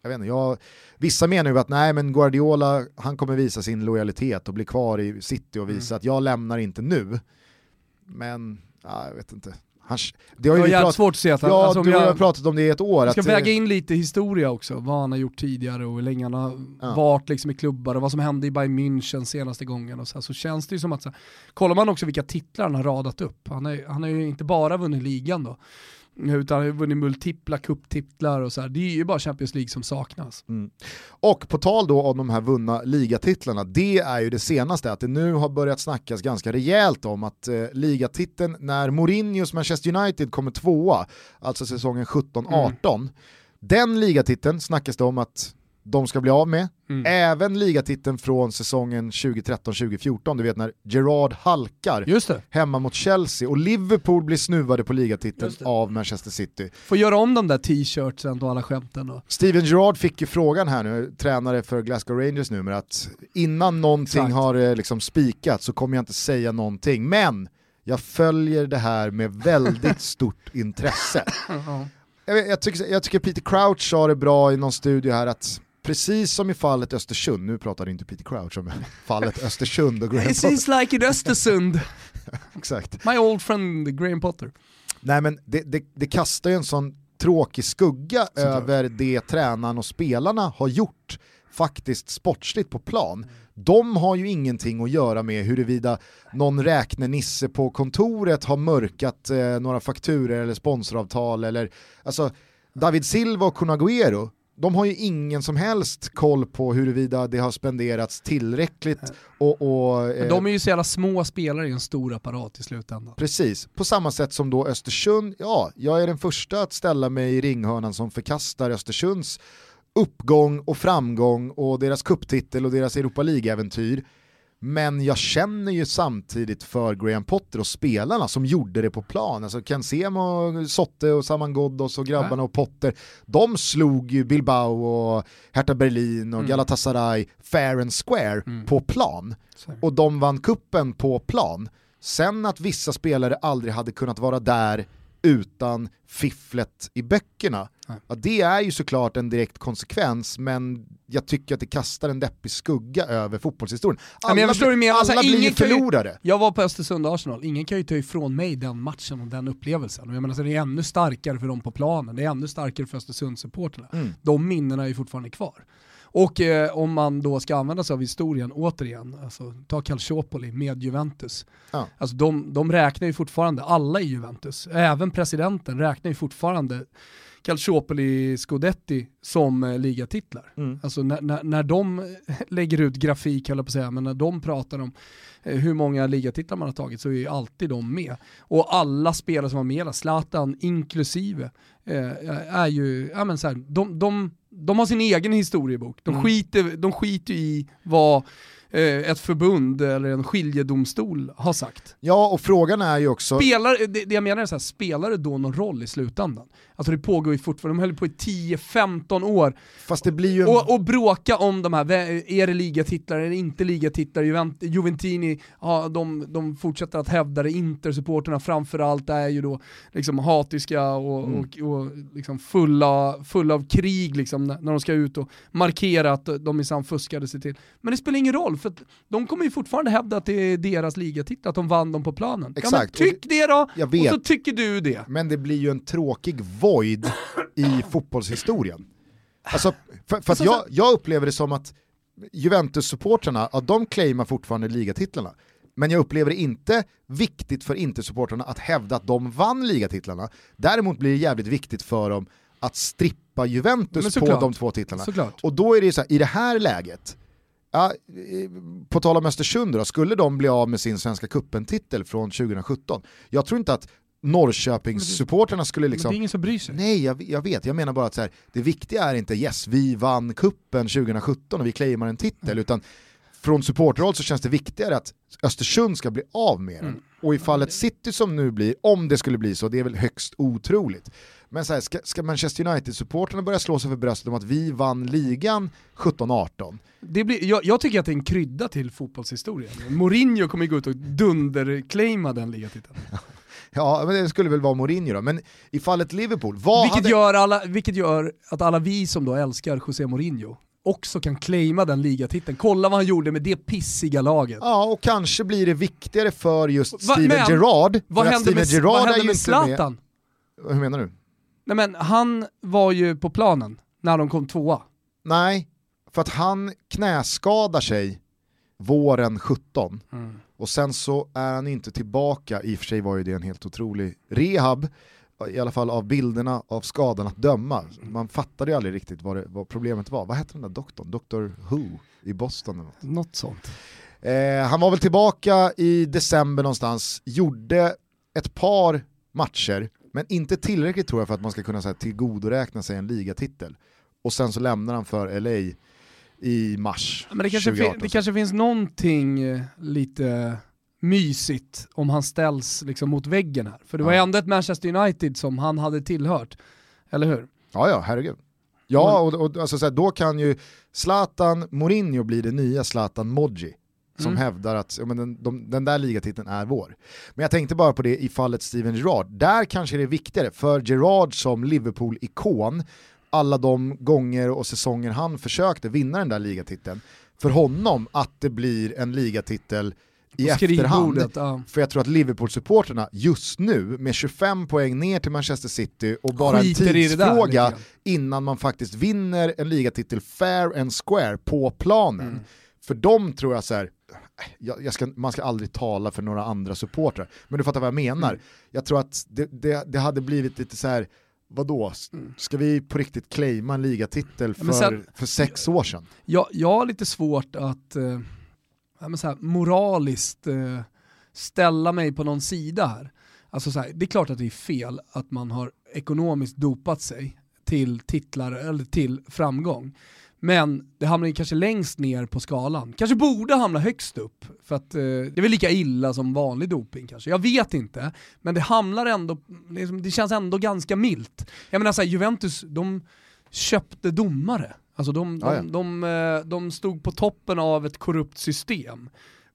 jag vet inte, jag, vissa menar ju att nej men Guardiola, han kommer visa sin lojalitet och bli kvar i City och visa mm. att jag lämnar inte nu. Men, ja, jag vet inte. Han, det har ju det svårt att se att han, Ja, alltså, du har jag, pratat om det i ett år. Jag ska att, väga in lite historia också, vad han har gjort tidigare och hur länge han har ja. varit liksom i klubbar och vad som hände i Bayern München senaste gången. Och så, här, så känns det ju som att, så här, kollar man också vilka titlar han har radat upp, han, är, han har ju inte bara vunnit ligan då, utan har vunnit multipla kupptitlar och så här. Det är ju bara Champions League som saknas. Mm. Och på tal då om de här vunna ligatitlarna, det är ju det senaste, att det nu har börjat snackas ganska rejält om att eh, ligatiteln när Mourinhos Manchester United kommer tvåa, alltså säsongen 17-18, mm. den ligatiteln snackas det om att de ska bli av med. Mm. Även ligatiteln från säsongen 2013-2014, du vet när Gerard halkar hemma mot Chelsea och Liverpool blir snuvade på ligatiteln av Manchester City. Får göra om de där t-shirtsen och alla skämten. Och... Steven Gerard fick ju frågan här nu, tränare för Glasgow Rangers numera, att innan någonting Exakt. har eh, liksom spikat så kommer jag inte säga någonting, men jag följer det här med väldigt stort intresse. jag, jag, tycker, jag tycker Peter Crouch sa det bra i någon studio här att precis som i fallet Östersund, nu pratar inte Peter Crouch om fallet Östersund och Graham Potter. It seems like in Östersund. Exakt. My old friend Graham Potter. Nej men det, det, det kastar ju en sån tråkig skugga Så över klart. det tränaren och spelarna har gjort faktiskt sportsligt på plan. De har ju ingenting att göra med huruvida någon räknenisse på kontoret har mörkat eh, några fakturer eller sponsoravtal eller alltså David Silva och Kunaguero de har ju ingen som helst koll på huruvida det har spenderats tillräckligt. Och, och eh, de är ju så jävla små spelare i en stor apparat i slutändan. Precis, på samma sätt som då Östersund, ja, jag är den första att ställa mig i ringhörnan som förkastar Östersunds uppgång och framgång och deras kupptitel och deras Europa League-äventyr men jag känner ju samtidigt för Graham Potter och spelarna som gjorde det på plan. Alltså Ken Semo, Sotte och Saman Ghoddos och grabbarna och Potter, de slog ju Bilbao och Hertha Berlin och mm. Galatasaray fair and square mm. på plan. Sorry. Och de vann kuppen på plan. Sen att vissa spelare aldrig hade kunnat vara där utan fifflet i böckerna. Ja, det är ju såklart en direkt konsekvens, men jag tycker att det kastar en deppig skugga över fotbollshistorien. Alla, jag förstår menar, alla alltså, blir förlorare. Ju, jag var på Östersund-Arsenal, ingen kan ju ta ifrån mig den matchen och den upplevelsen. Och jag menar, så det är ännu starkare för dem på planen, det är ännu starkare för Östersundssupporterna. Mm. De minnena är ju fortfarande kvar. Och eh, om man då ska använda sig av historien återigen, alltså, ta Calciopoli med Juventus. Ja. Alltså, de, de räknar ju fortfarande, alla i Juventus, även presidenten räknar ju fortfarande Calciopoli Scudetti som eh, ligatitlar. Mm. Alltså när, när, när de lägger ut grafik, höll på att säga, men när de pratar om eh, hur många ligatitlar man har tagit så är ju alltid de med. Och alla spelare som var med, Zlatan inklusive, eh, är ju, ja men så här, de, de, de har sin egen historiebok. De, mm. skiter, de skiter i vad Eh, ett förbund eller en skiljedomstol har sagt. Ja, och frågan är ju också... Spelar, det, det jag menar är så här, spelar det då någon roll i slutändan? Alltså det pågår ju fortfarande, de höll på i 10-15 år. Fast det blir ju... Och, och bråka om de här, är det ligatitlar, är det inte ligatitlar? Juvent, Juventini, ja, de, de fortsätter att hävda det, Intersupporterna framförallt är ju då liksom hatiska och, mm. och, och liksom fulla, fulla av krig liksom, när de ska ut och markera att de minsann fuskade sig till. Men det spelar ingen roll, för de kommer ju fortfarande hävda att det är deras ligatitel, att de vann dem på planen. Exakt. Ja, tyck det då! Jag vet. Och så tycker du det. Men det blir ju en tråkig void i fotbollshistorien. Alltså, för, för att jag, jag upplever det som att Juventus-supportrarna, ja, de claimar fortfarande ligatitlarna. Men jag upplever det inte viktigt för Inter-supportrarna att hävda att de vann ligatitlarna. Däremot blir det jävligt viktigt för dem att strippa Juventus på de två titlarna. Såklart. Och då är det så här, i det här läget, Ja, på tal om Östersund då, skulle de bli av med sin Svenska cupen-titel från 2017? Jag tror inte att Norrköpingssupporterna skulle liksom... Men det är ingen som bryr sig. Nej, jag, jag vet. Jag menar bara att här, det viktiga är inte yes, vi vann kuppen 2017 och vi claimar en titel, mm. utan från supporterhåll så känns det viktigare att Östersund ska bli av med den. Mm. Och i fallet City som nu blir, om det skulle bli så, det är väl högst otroligt. Men så här, ska, ska Manchester United-supporterna börja slå sig för bröstet om att vi vann ligan 17-18? jag, jag, tycker att det är en krydda till fotbollshistorien. Mourinho kommer gå ut och dunderclaima den ligatiteln. Ja, men det skulle väl vara Mourinho då. Men i fallet Liverpool, vilket, hade... gör alla, vilket gör att alla vi som då älskar José Mourinho också kan claima den ligatiteln. Kolla vad han gjorde med det pissiga laget. Ja, och kanske blir det viktigare för just Va, Steven men, Gerrard. Vad hände med, Gerrard vad hände med Zlatan? Med... Hur menar du? Nej men han var ju på planen när de kom tvåa. Nej, för att han knäskadar sig våren 17 mm. och sen så är han inte tillbaka, i och för sig var ju det en helt otrolig rehab, i alla fall av bilderna av skadan att döma. Man fattade ju aldrig riktigt vad, det, vad problemet var. Vad hette den där doktorn? Dr Who i Boston? Eller något. något sånt. Eh, han var väl tillbaka i december någonstans, gjorde ett par matcher, men inte tillräckligt tror jag för att man ska kunna här, tillgodoräkna sig en ligatitel. Och sen så lämnar han för LA i mars Men det kanske, 2018. det kanske finns någonting lite mysigt om han ställs liksom mot väggen här. För det var ju ändå ett Manchester United som han hade tillhört, eller hur? Ja, ja, herregud. Ja, och, och alltså, så här, då kan ju Zlatan Mourinho bli det nya Zlatan Modji som mm. hävdar att ja, men den, de, den där ligatiteln är vår. Men jag tänkte bara på det i fallet Steven Gerrard. Där kanske det är viktigare för Gerrard som Liverpool-ikon, alla de gånger och säsonger han försökte vinna den där ligatiteln, för honom att det blir en ligatitel i efterhand. Ja. För jag tror att Liverpool-supporterna just nu, med 25 poäng ner till Manchester City och bara Skiter en tidsfråga innan man faktiskt vinner en ligatitel fair and square på planen. Mm. För dem tror jag så här, jag, jag ska, man ska aldrig tala för några andra supportrar, men du fattar vad jag menar. Mm. Jag tror att det, det, det hade blivit lite så här, vadå, mm. ska vi på riktigt claima en ligatitel för, sen, för sex år sedan? Jag, jag har lite svårt att eh, så här, moraliskt eh, ställa mig på någon sida här. Alltså så här, det är klart att det är fel att man har ekonomiskt dopat sig till titlar eller till framgång. Men det hamnar ju kanske längst ner på skalan. Kanske borde hamna högst upp, för att eh, det är väl lika illa som vanlig doping kanske. Jag vet inte, men det hamnar ändå, liksom, det känns ändå ganska milt. Jag menar såhär, Juventus, de köpte domare. Alltså de, de, de, de, eh, de stod på toppen av ett korrupt system.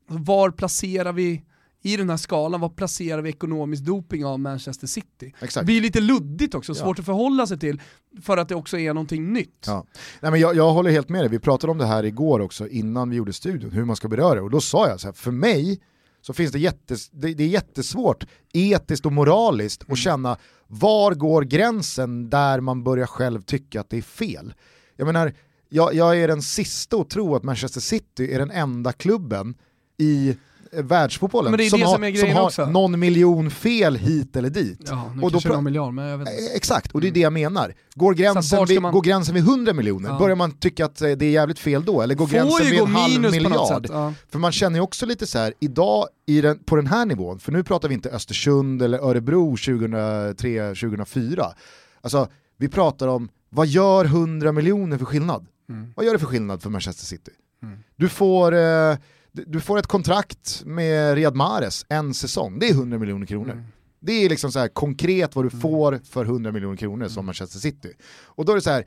Var placerar vi i den här skalan, vad placerar vi ekonomisk doping av Manchester City? Exakt. Det blir lite luddigt också, Ja. svårt att förhålla sig till, för att det också är någonting nytt. Ja. Nej, men jag, jag håller helt med dig, vi pratade om det här igår också innan vi gjorde studion, hur man ska beröra det. Och då sa jag så här, för mig så finns det, jättes, det, det är jättesvårt etiskt och moraliskt Mm. att känna var går gränsen där man börjar själv tycka att det är fel. Jag menar, jag, jag är den sista att tro att Manchester City är den enda klubben i eh, världsfotbollen Men det är som, har, som grejen har också. någon miljon fel hit eller dit. Ja, nu Och då någon miljard, men jag vet inte. Eh, Exakt, och det är det jag menar. Går gränsen, vid, man- går gränsen vid 100 miljoner, Ja. börjar man tycka att eh, det är jävligt fel då? Eller går gränsen Får ju vid en halv miljard? Ja. För man känner ju också lite så här, idag den, på den här nivån, för nu pratar vi inte Östersund eller Örebro 2003-2004. Alltså, vi pratar om, vad gör 100 miljoner för skillnad? Mm. Vad gör det för skillnad för Manchester City? Mm. Du får, eh, du- får ett kontrakt med Riyad Mahrez en säsong, det är 100 miljoner kronor. Mm. Det är liksom så här konkret vad du får för 100 miljoner kronor Mm. som Manchester City. Och då är det så här,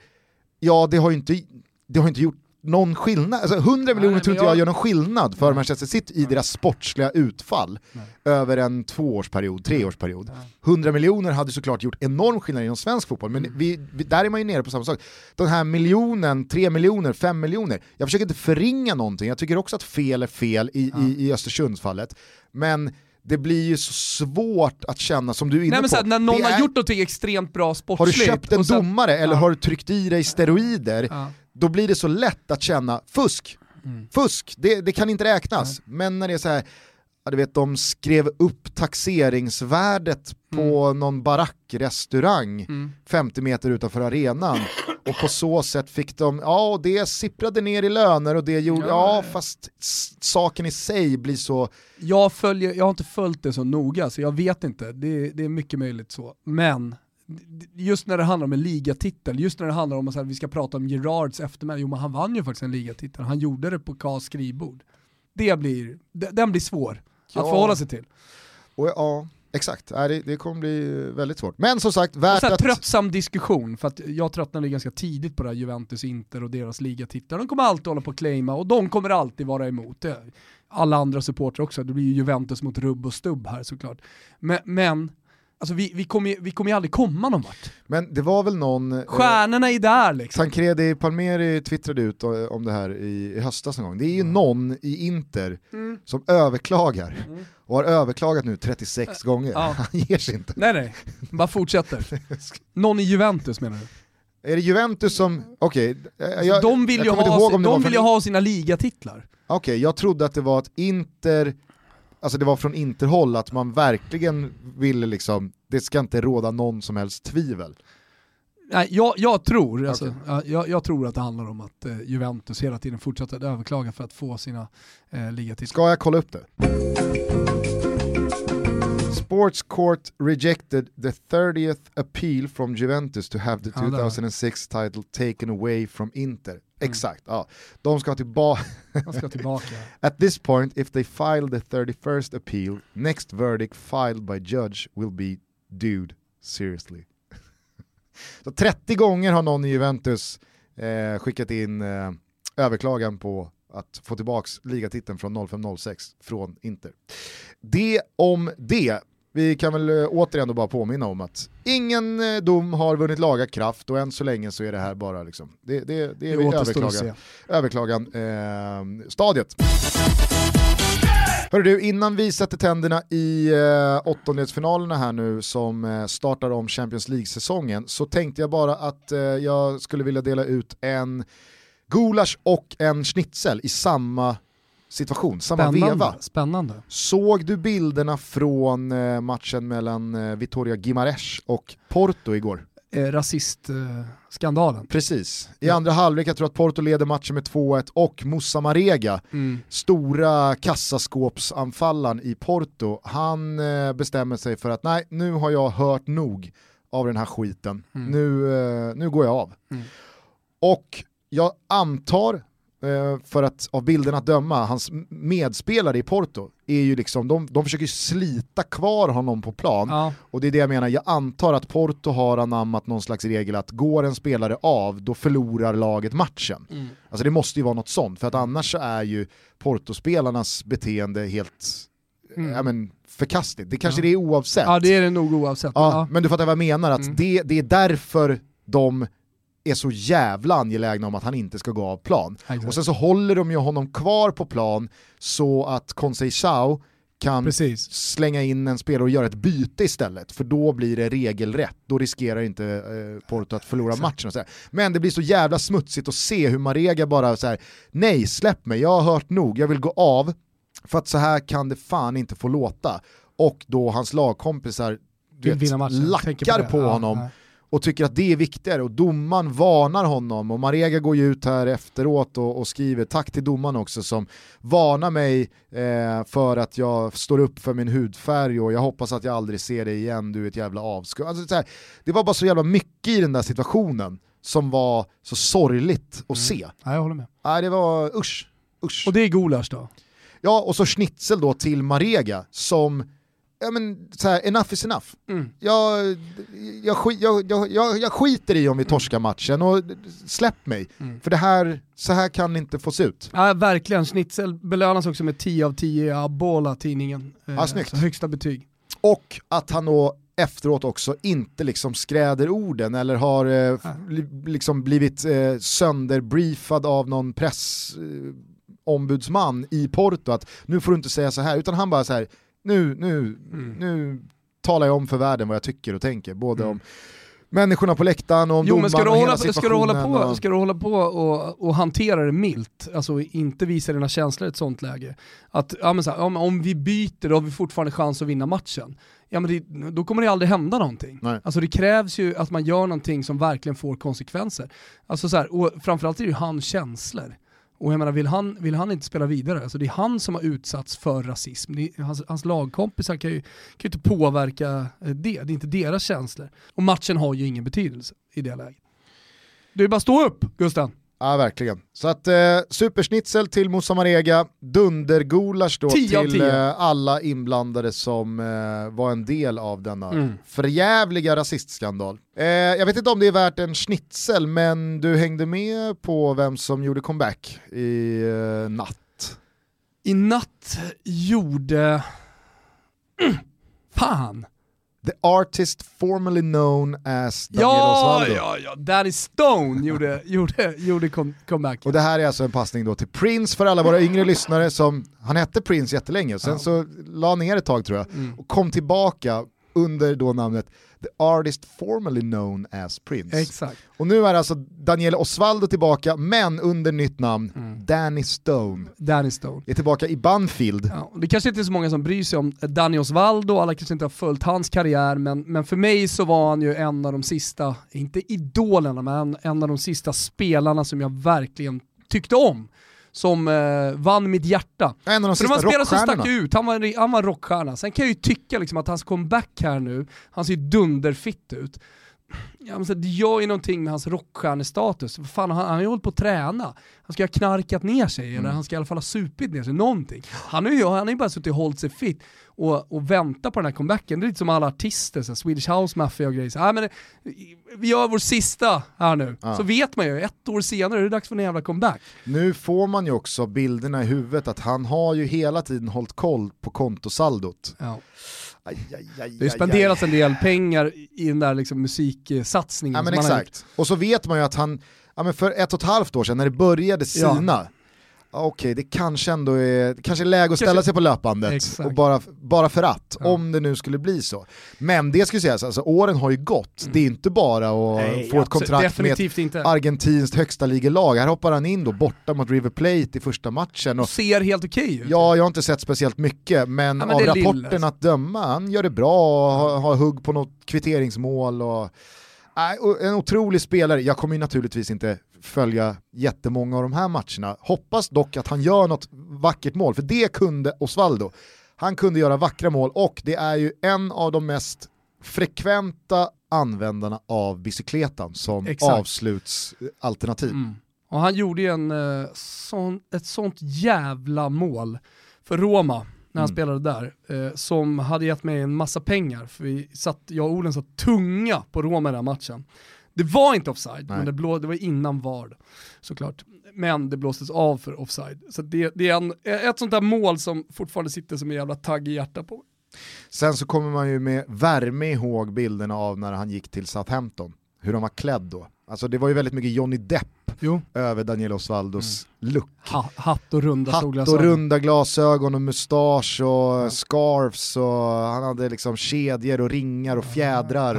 ja det har ju inte, det har inte gjort någon skillnad, alltså 100 miljoner tror inte jag- jag gör någon skillnad för Nej. Manchester City i deras sportsliga utfall Nej. över en tvåårsperiod, treårsperiod. Ja. 100 miljoner hade såklart gjort enorm skillnad inom svensk fotboll, men Mm. vi, vi, där är man ju nere på samma sak. Den här miljonen, tre miljoner, fem miljoner, jag försöker inte förringa någonting, jag tycker också att fel är fel i, Ja. i, i Östersundsfallet, men det blir ju så svårt att känna, som du är inne Nej, men på, här, när någon det har är- gjort något extremt bra har du sportsligt. köpt en domare eller Ja. har du tryckt i dig steroider, Ja. Då blir det så lätt att känna fusk. Mm. Fusk, det, det kan inte räknas. Men när det är så här, ja, du vet de skrev upp taxeringsvärdet på någon barackrestaurang Mm. 50 meter utanför arenan och på så sätt fick de, ja och det sipprade ner i löner och det gjorde, Ja. ja fast saken i sig blir så, Jag, följer, jag har inte följt det så noga, så jag vet inte. Det, det är mycket möjligt så. Men just när det handlar om en ligatitel, just när det handlar om att vi ska prata om Gerards eftermäle, jo men han vann ju faktiskt en ligatitel, han gjorde det på Kas skrivbord. Det blir, den blir svår Ja. att förhålla sig till. och ja exakt, det, det kommer bli väldigt svårt. Men som sagt, värt att... tröttsam diskussion, för att jag tröttnade ganska tidigt på det här Juventus, Inter och deras ligatitlar. De kommer alltid hålla på att claima och de kommer alltid vara emot det. Alla andra supportrar också, det blir ju Juventus mot rubb och stubb här såklart. Men, men alltså vi, vi kommer ju vi ju aldrig komma någon vart. Men det var väl någon... eh, Stjärnorna är där liksom. Tancredi Palmeri twittrade ut eh, om det här i, i höstas någon gång. Det är ju någon i Inter Mm. som överklagar Mm. och har överklagat nu 36 gånger. Ja. Han ger sig inte. Nej nej, bara fortsätter. Någon i Juventus menar du? Är det Juventus som, okej, eh, jag, Alltså, de vill jag ju, ha, de vill ju ha sina ligatitlar. Okej, jag trodde att det var att Inter, alltså det var från Interhåll att man verkligen ville liksom, det ska inte råda någon som helst tvivel. Nej, jag, jag, tror, alltså, Okej. ja, jag, jag tror att det handlar om att eh, Juventus hela tiden fortsätter att överklaga för att få sina eh, ligatitlar. Ska jag kolla upp det? Sports Court rejected the 30th appeal from Juventus to have the Ja, där. 2006 title taken away from Inter. Mm. Exakt, ja. De ska tillbaka. Man ska tillbaka. At this point, if they file the 31st appeal, next verdict filed by judge will be dude seriously. Så 30 gånger har någon i Juventus eh, skickat in eh, överklagan på att få tillbaka ligatiteln från 05-06 från Inter. Det om det. Vi kan väl eh, återigen då bara påminna om att ingen eh, dom har vunnit laga kraft och än så länge så är det här bara liksom, det, det, det är Det överklagan, överklagan eh, stadiet. Hörru du, innan vi sätter tänderna i eh, åttondelsfinalerna här nu som eh, startar om Champions League-säsongen så tänkte jag bara att eh, jag skulle vilja dela ut en gulasch och en schnitzel i samma situation, samma veva. Spännande. Spännande. Såg du bilderna från eh, matchen mellan eh, Vitoria Gimares och Porto igår? Eh, Rasistskandalen. Precis. I andra halvlek, jag tror att Porto leder matchen med 2-1 och Moussa Marega, Mm. stora kassaskåpsanfallaren i Porto, han eh, bestämmer sig för att nej, nu har jag hört nog av den här skiten. Mm. Nu, eh, nu går jag av. Mm. Och jag antar, eh, för att av bilderna att döma, hans medspelare i Porto är ju liksom, de, de försöker slita kvar honom på plan. Ja. Och det är det jag menar, jag antar att Porto har anammat någon slags regel att går en spelare av, då förlorar laget matchen. Mm. Alltså det måste ju vara något sånt, för att annars är ju Porto-spelarnas beteende helt mm. ja, men, förkastligt. Det kanske ja. det är oavsett. Ja det är det nog oavsett. Ja, ja. Men du fattar vad jag menar, att mm. det, det är därför de är så jävla angelägna om att han inte ska gå av plan. Exakt. Och sen så håller de ju honom kvar på plan så att Conseil Chao kan Precis. slänga in en spelare och göra ett byte istället, för då blir det regelrätt. Då riskerar inte eh, Porto att förlora Exakt. matchen. Och så här. Men det blir så jävla smutsigt att se hur Marega bara så här, nej släpp mig, jag har hört nog, jag vill gå av, för att så här kan det fan inte få låta. Och då hans lagkompisar vet, lackar på, på honom. Ja, och tycker att det är viktigare och domaren varnar honom och Marega går ju ut här efteråt och, och skriver tack till domaren också som varnar mig eh, för att jag står upp för min hudfärg och jag hoppas att jag aldrig ser dig igen, du är ett jävla avskum. Alltså, det var bara så jävla mycket i den där situationen som var så sorgligt att mm. se. Ja, jag håller med. Nej, det var usch, usch. Och det är Gulasch då? Ja, och så schnitzel då till Marega som ja men så här, enough is enough. Mm. Jag, jag, jag, jag, jag, skiter i om vi torskar matchen och släpp mig. Mm. För det här, så här kan det inte få se ut. Ja verkligen, Schnitzel belönas också med 10 av 10 i Abola tidningen. Ja, eh, snyggt. högsta betyg. Och att han då efteråt också inte liksom skräder orden eller har eh, liksom blivit eh, sönderbriefad av någon pressombudsman eh, i Porto att nu får du inte säga så här, utan han bara så här nu, nu, mm. nu talar jag om för världen vad jag tycker och tänker, både mm. om människorna på läktaren och om jo, domaren ska du hålla, och hela ska du hålla på, och... Ska du hålla på och, och hantera det milt, alltså inte visa dina känslor i ett sånt läge, att ja, men så här, om, om vi byter då har vi fortfarande chans att vinna matchen. Ja men det, då kommer det aldrig hända någonting. Nej. Alltså det krävs ju att man gör någonting som verkligen får konsekvenser. Alltså så här, och framförallt är det ju hans känslor. Och jag menar, vill han, vill han inte spela vidare, alltså det är han som har utsatts för rasism. Det, hans, hans lagkompisar kan ju, kan ju inte påverka eh, det, det är inte deras känslor. Och matchen har ju ingen betydelse i det läget. Det är bara att stå upp, Gusten. Ja, verkligen. Så att eh, supersnitsel till Moussa Marega, dundergulasch då till eh, alla inblandade som eh, var en del av denna mm. förjävliga rasistskandal. Eh, jag vet inte om det är värt en schnitzel, men du hängde med på vem som gjorde comeback i eh, natt. I natt gjorde... Fan! The artist formerly known as Daniel ja, Osvaldo. Ja, ja, Danny Stone gjorde, gjorde, gjorde comeback. Och det här är alltså en passning då till Prince för alla våra yngre lyssnare som, han hette Prince jättelänge, sen så la ner ett tag tror jag, mm. och kom tillbaka under då namnet the artist formerly known as Prince. Exakt. Och nu är alltså Daniel Osvaldo tillbaka, men under nytt namn, mm. Danny Stone. Danny Stone. Är tillbaka i Banfield. Ja, det kanske inte är så många som bryr sig om Danny Osvaldo, alla kanske inte har följt hans karriär, men, men för mig så var han ju en av de sista, inte idolerna, men en av de sista spelarna som jag verkligen tyckte om som eh, vann mitt hjärta. En av de För det var en spelare som stack ut, han var, han var rockstjärna. Sen kan jag ju tycka liksom att hans comeback här nu, han ser dunderfitt ut. Ja, men det gör ju någonting med hans rockstjärnestatus. Fan, han, han har ju hållit på att träna. Han ska ha knarkat ner sig, mm. eller han ska i alla fall ha supit ner sig, någonting. Han har ju, han har ju bara suttit och hållit sig fit och, och väntat på den här comebacken. Det är lite som alla artister, så Swedish House Mafia och grejer. Så, ja, men det, vi gör vår sista här nu, ja. så vet man ju, ett år senare är det dags för en jävla comeback. Nu får man ju också bilderna i huvudet att han har ju hela tiden hållit koll på kontosaldot. Ja. Aj, aj, aj, det har spenderats en del pengar i den där liksom musiksatsningen. Ja, men exakt. Och så vet man ju att han, ja, men för ett och ett halvt år sedan när det började sina, ja okej okay, det kanske ändå är, kanske är läge att ställa kanske, sig på löpbandet och bara, bara för att, ja. om det nu skulle bli så. Men det skulle sägas, alltså, åren har ju gått, mm. det är inte bara att Nej, få ett kontrakt med ett inte. argentinskt högsta ligelag. Här hoppar han in då borta mot River Plate i första matchen. Och, ser helt okej okay ut. Ja, jag har inte sett speciellt mycket, men, ja, men av rapporten lill, alltså. att döma, han gör det bra, har, har hugg på något kvitteringsmål och en otrolig spelare, jag kommer ju naturligtvis inte följa jättemånga av de här matcherna. Hoppas dock att han gör något vackert mål, för det kunde Osvaldo. Han kunde göra vackra mål och det är ju en av de mest frekventa användarna av bicykletan som Exakt. avslutsalternativ. Mm. Och han gjorde ju en, eh, sån, ett sånt jävla mål för Roma när han mm. spelade där, eh, som hade gett mig en massa pengar. För vi satt, jag och Olen satt tunga på Roma i den matchen. Det var inte offside, Nej. men det, blå, det var innan VAR såklart. Men det blåstes av för offside. Så det, det är en, ett sånt där mål som fortfarande sitter som en jävla tagg i hjärtat på. Sen så kommer man ju med värme ihåg bilderna av när han gick till Southampton, hur de var klädd då. Alltså det var ju väldigt mycket Johnny Depp Jo. över Daniel Osvaldos look. Ha, hatt och runda Hatt solglasögon. och runda glasögon och mustasch och scarfs och han hade liksom kedjor och ringar och fjädrar.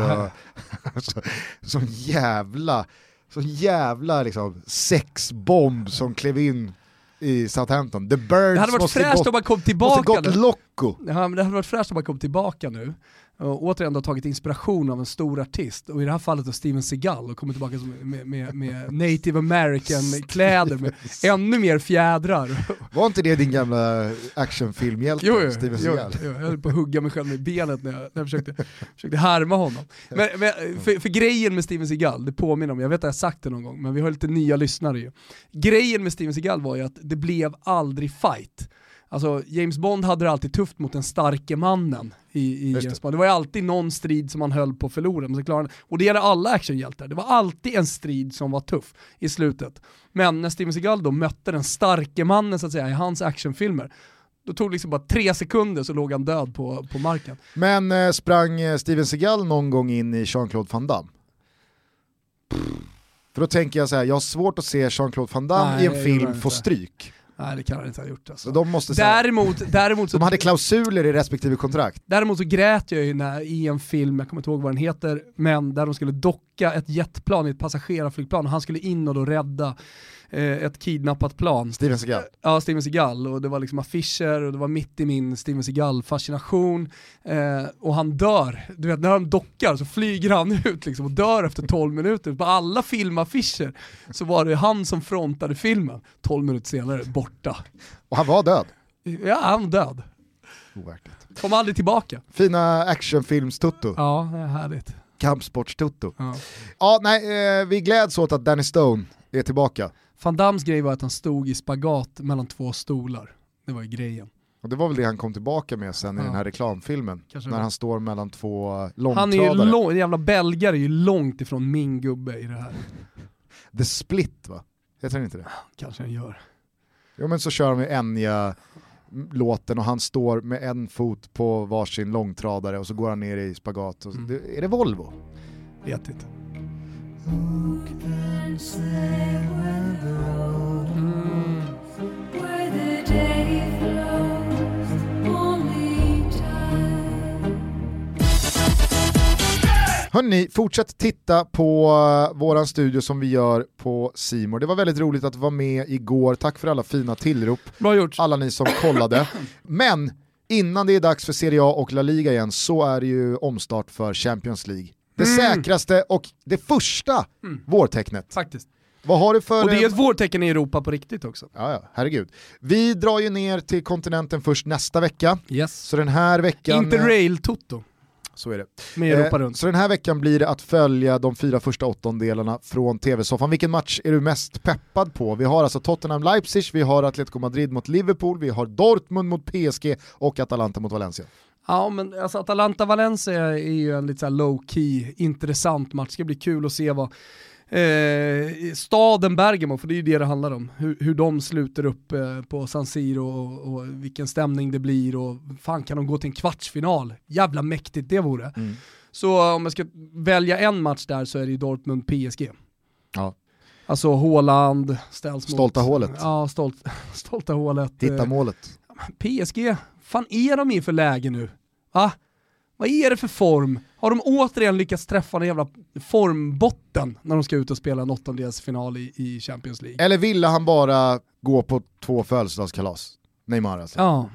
Och, så, sån jävla, sån jävla liksom sexbomb som klev in i Southampton. The Birds Det hade varit fräscht om man kom måste tillbaka gått nu. loco. Ja, men det hade varit fräscht om man kom tillbaka nu och återigen då tagit inspiration av en stor artist och i det här fallet då Steven Seagal och kommit tillbaka med, med, med native american kläder med ännu mer fjädrar. Var inte det din gamla actionfilmhjälte, Jo, jo, Steven jo, Seagal? jo, jag höll på att hugga mig själv med benet när jag, när jag försökte, försökte härma honom. Men, men för, för grejen med Steven Seagal, det påminner om, jag vet att jag har sagt det någon gång, men vi har lite nya lyssnare ju. Grejen med Steven Seagal var ju att det blev aldrig fight. Alltså James Bond hade det alltid tufft mot den starke mannen i, i. James Bond. Det var ju alltid någon strid som han höll på att förlora, men så klarade han, och det gäller alla actionhjältar. Det var alltid en strid som var tuff i slutet. Men när Steven Seagal då mötte den starke mannen så att säga i hans actionfilmer, då tog det liksom bara tre sekunder så låg han död på, på marken. Men eh, sprang eh, Steven Seagal någon gång in i Jean-Claude Van Damme? För då tänker jag så här, jag har svårt att se Jean-Claude Van Damme Nej, i en film få stryk. Nej det kan han inte ha gjort alltså. Så de måste Däremot, däremot, så, de hade klausuler i respektive kontrakt. däremot så grät jag ju när, i en film, jag kommer inte ihåg vad den heter, men där de skulle docka ett jetplan i ett passagerarflygplan och han skulle in och då rädda eh, ett kidnappat plan. Steven Seagal. Ja, Steven Seagal och det var liksom affischer och det var mitt i min Steven Seagal-fascination. Eh, och han dör, du vet när de dockar så flyger han ut liksom och dör efter 12 minuter. På alla filmaffischer så var det han som frontade filmen. 12 minuter senare, borta. Och han var död. Ja, han var död. Overkligt. Kom aldrig tillbaka. Fina actionfilms-tutto, Ja, det är härligt. Kampsports-tutto. Ja. Ja, nej, eh, vi gläds åt att Danny Stone är tillbaka. Van Dams grej var att han stod i spagat mellan två stolar. Det var ju grejen. Och det var väl det han kom tillbaka med sen i Ja. den här reklamfilmen. Kanske när han står mellan två Han är långtradare. ju lång, jävla belgare är ju långt ifrån min gubbe i det här. The Split va? Heter den inte det? Kanske han gör. Jo men så kör de ju Enya låten och han står med en fot på varsin långtradare och så går han ner i spagat. Och så, Mm. det, är det Volvo? Vet inte. Where Hörni, fortsätt titta på uh, våran studio som vi gör på Simor. Det var väldigt roligt att vara med igår, tack för alla fina tillrop, Bra gjort. alla ni som kollade. Men innan det är dags för Serie A och La Liga igen så är det ju omstart för Champions League. Det Mm. säkraste och det första vårtecknet. Faktiskt. Vad har du för... Och det är ett vårtecken i Europa på riktigt också. Ja, ja, herregud. Vi drar ju ner till kontinenten först nästa vecka. Yes. Så den här veckan... Interrail-toto Så är det. med Europa Eh, runt. Så den här veckan blir det att följa de fyra första åttondelarna från tv-soffan. Vilken match är du mest peppad på? Vi har alltså Tottenham-Leipzig, vi har Atletico Madrid mot Liverpool, vi har Dortmund mot PSG och Atalanta mot Valencia. Ja men alltså Atalanta-Valencia är ju en lite så här low-key intressant match. Det ska bli kul att se vad eh, staden Bergamo, för det är ju det det handlar om, hur, hur de sluter upp eh, på San Siro och, och vilken stämning det blir och fan kan de gå till en kvartsfinal? Jävla mäktigt det vore. Mm. Så om jag ska välja en match där så är det Dortmund-PSG. Ja. Alltså Haaland ställs mot... Stolta hålet. Ja, stolt, stolta hålet. Hitta Eh, målet. PSG, fan är de i för läge nu? Va? Vad är det för form? Har de återigen lyckats träffa en jävla formbotten när de ska ut och spela en åttondelsfinal i, i Champions League? Eller ville han bara gå på två födelsedagskalas? Neymar alltså. Ja.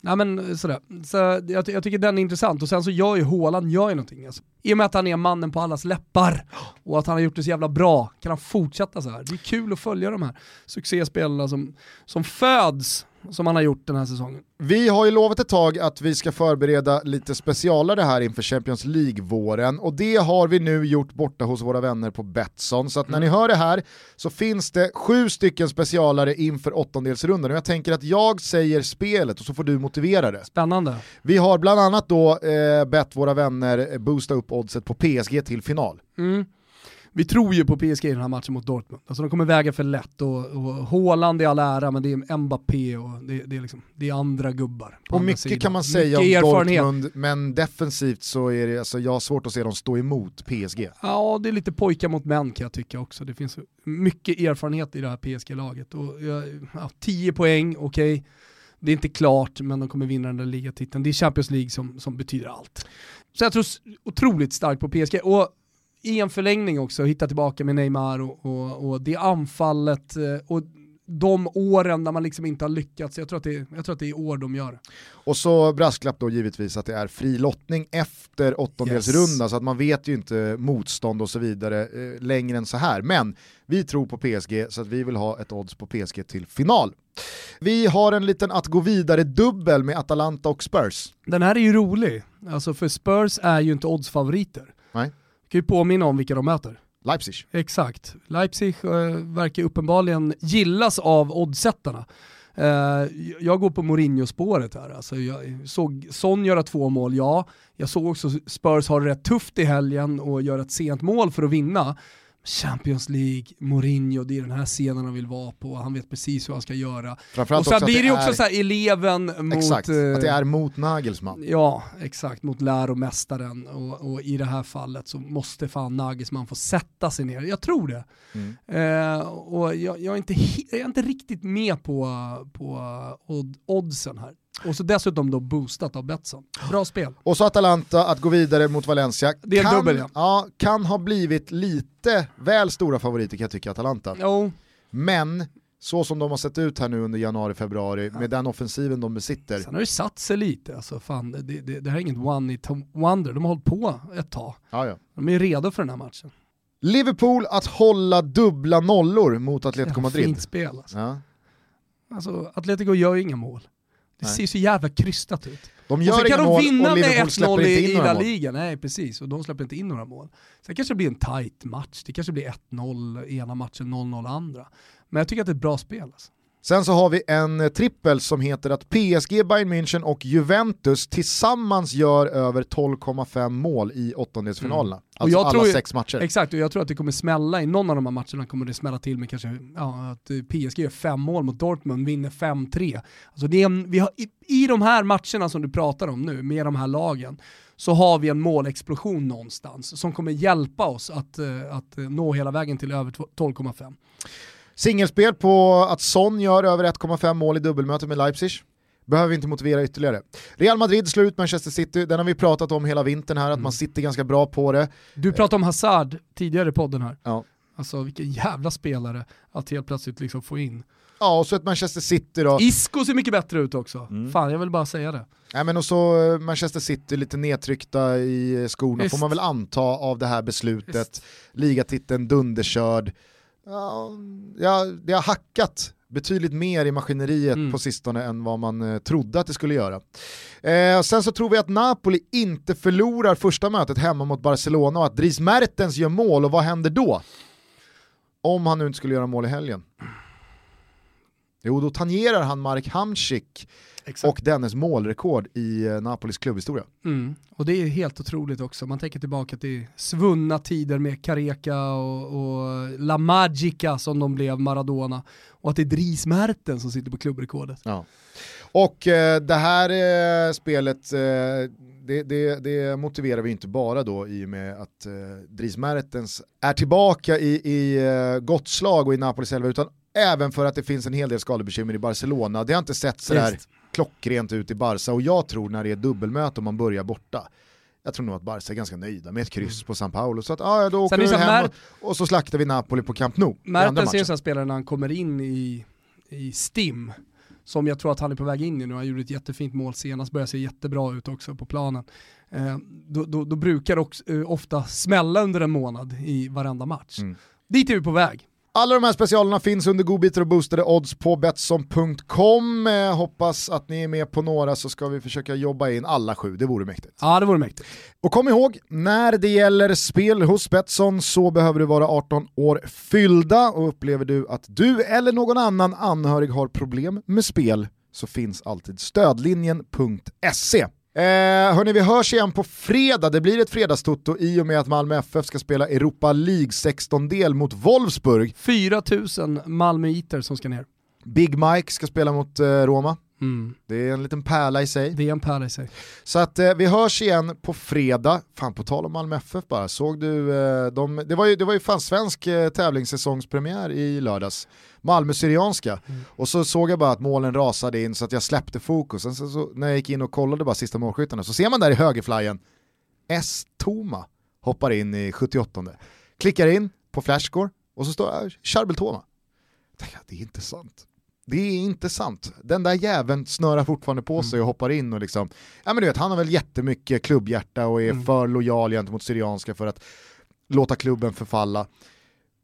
Ja men sådär. Så jag, jag tycker den är intressant och sen så gör ju Haaland gör ju någonting. Alltså. I och med att han är mannen på allas läppar och att han har gjort det så jävla bra kan han fortsätta så här. Det är kul att följa de här succéspelarna som, som föds som han har gjort den här säsongen. Vi har ju lovat ett tag att vi ska förbereda lite specialare här inför Champions League-våren och det har vi nu gjort borta hos våra vänner på Betsson. Så att när ni hör det här så finns det sju stycken specialare inför åttondelsrundan och jag tänker att jag säger spelet och så får du motivera det. Spännande. Vi har bland annat då eh, bett våra vänner boosta upp oddset på PSG till final. Mm. Vi tror ju på PSG i den här matchen mot Dortmund. Alltså de kommer väga för lätt och, och Haaland är all ära men det är Mbappé och det, det, är, liksom, det är andra gubbar. Och andra mycket sidan. kan man säga Mycket om. Dortmund, men defensivt så är det, alltså, jag har svårt att se dem stå emot PSG. Ja, det är lite pojkar mot män kan jag tycka också. Det finns mycket erfarenhet i det här PSG-laget. Och ja, 10 poäng, okej. Det är inte klart, men de kommer vinna den där ligatiteln. Det är Champions League som, som betyder allt. Så jag tror otroligt starkt på PSG. Och i en förlängning också, hitta tillbaka med Neymar och, och, och det anfallet eh, och de åren när man liksom inte har lyckats. Jag tror att det, jag tror att det är år de gör. Och så brasklapp då givetvis att det är fri lottning efter åttondelsrunda Yes. så att man vet ju inte motstånd och så vidare eh, längre än så här. Men vi tror på PSG så att vi vill ha ett odds på PSG till final. Vi har en liten att gå vidare dubbel med Atalanta och Spurs. Den här är ju rolig, alltså för Spurs är ju inte oddsfavoriter. Nej. Kan ju påminna om vilka de möter. Leipzig. Exakt. Leipzig eh, verkar uppenbarligen gillas av oddsättarna. Eh, jag går på Mourinho-spåret här. Alltså, jag såg Son göra två mål, ja. Jag såg också Spurs ha det rätt tufft i helgen och göra ett sent mål för att vinna. Champions League, Mourinho, det är den här scenen han vill vara på, han vet precis hur han ska göra. Framförallt och sen också blir det ju är- också så här eleven mot... Exakt, eh, att det är mot Nagelsmann. Ja, exakt, mot läromästaren. Och, och i det här fallet så måste fan Nagelsmann få sätta sig ner. Jag tror det. Mm. Eh, och jag, jag, är inte, jag är inte riktigt med på, på odd, oddsen här. Och så dessutom då boostat av Betsson. Bra spel. Och så Atalanta att gå vidare mot Valencia. Det är kan, dubbel, ja. ja. Kan ha blivit lite väl stora favoriter kan jag tycka, Atalanta. Jo, Men så som de har sett ut här nu under januari-februari, med den offensiven de besitter, sen har det satt sig lite. Alltså, fan, det, det, det här är inget one hit wonder, de har hållit på ett tag. ja, ja. De är redo för den här matchen. Liverpool att hålla dubbla nollor mot Atletico Madrid. Fint spel alltså. Ja. alltså. Atletico gör ju inga mål. Det Nej. ser så jävla krystat ut. De Och gör så inga kan de vinna och med Liverpool släpper 1-0 inte i, i La. Liga, nej precis, och de släpper inte in några mål. Sen kanske det blir en tight match, det kanske blir 1-0 ena matchen, 0-0 andra. Men jag tycker att det är ett bra spel. Alltså. Sen så har vi en eh, trippel som heter att PSG, Bayern München och Juventus tillsammans gör över 12,5 mål i åttondelsfinalerna. Och Alltså alla tror sex matcher. Exakt, och jag tror att det kommer smälla i någon av de här matcherna kommer det smälla till med kanske ja, att eh, PSG gör fem mål mot Dortmund, vinner 5-3. Alltså det är en, vi har, i, I de här matcherna som du pratar om nu, med de här lagen, så har vi en målexplosion någonstans som kommer hjälpa oss att, eh, att nå hela vägen till över 12,5. Singelspel på att Son gör över 1,5 mål i dubbelmöte med Leipzig. Behöver vi inte motivera ytterligare. Real Madrid slår ut Manchester City, den har vi pratat om hela vintern här, att Mm. man sitter ganska bra på det. Du pratade om Hazard tidigare i podden här. Ja. Alltså vilken jävla spelare att helt plötsligt liksom få in. Ja, och så ett Manchester City då. Isco ser mycket bättre ut också. Mm. Fan, jag vill bara säga det. Nej, men och så eh, Manchester City lite nedtryckta i skorna Visst. får man väl anta av det här beslutet. Visst. Ligatiteln dunderkörd. Ja, ja, det har hackat betydligt mer i maskineriet Mm. på sistone än vad man eh, trodde att det skulle göra. Eh, sen så tror vi att Napoli inte förlorar första mötet hemma mot Barcelona och att Dries Mertens gör mål och vad händer då? Om han nu inte skulle göra mål i helgen. Jo, då tangerar han Marek Hamsik Exakt. och dennes målrekord i eh, Napolis klubbhistoria. Mm. Och det är helt otroligt också. Man tänker tillbaka till svunna tider med Careca och, och La Magica som de blev Maradona. Och att det är Dries Mertens som sitter på klubbrekordet. Ja. Och eh, det här eh, spelet, eh, det, det, det motiverar vi inte bara då i och med att eh, Dries Mertens är tillbaka i, i eh, gott slag och i Napolis elva, utan även för att det finns en hel del skadebekymmer i Barcelona. Det har inte sett sådär Visst. klockrent ut i Barca och jag tror när det är dubbelmöte och man börjar borta, jag tror nog att Barca är ganska nöjda med ett kryss på San Paolo. Så att ah, ja, då åker vi hem och, och så slaktar vi Napoli på Camp Nou. Mertens är en sån spelare när han kommer in i, i STIM, som jag tror att han är på väg in i nu. Han gjorde ett jättefint mål senast, börjar se jättebra ut också på planen. Eh, då, då, då brukar det också, eh, ofta smälla under en månad i varenda match. Mm. Dit är vi på väg. Alla de här specialerna finns under godbitar och boostade odds på Betsson.com. Eh, hoppas att ni är med på några så ska vi försöka jobba in alla sju, det vore mäktigt. Ja, det vore mäktigt. Och kom ihåg, när det gäller spel hos Betsson så behöver du vara 18 år fyllda och upplever du att du eller någon annan anhörig har problem med spel så finns alltid stödlinjen.se. Eh, hörni, vi hörs igen på fredag. Det blir ett fredagstoto i och med att Malmö FF ska spela Europa League 16-del mot Wolfsburg. 4000 malmöiter som ska ner. Big Mike ska spela mot eh, Roma. Mm. Det är en liten pärla i sig. Det är en pärla i sig. Så att eh, vi hörs igen på fredag. Fan på tal om Malmö FF bara, såg du, eh, de, det, var ju, det var ju fan svensk eh, tävlingssäsongspremiär i lördags. Malmö-Syrianska. Och så såg jag bara att målen rasade in så att jag släppte fokus. Sen så, så, när jag gick in och kollade bara sista målskyttarna så ser man där i högerflyen S. Toma hoppar in i 78. Klickar in på flashscore och så står jag Charbel Toma. Det är inte sant. Det är inte sant. Den där jäveln snörar fortfarande på sig och hoppar in och liksom, ja men du vet han har väl jättemycket klubbhjärta och är Mm. för lojal gentemot Syrianska för att låta klubben förfalla.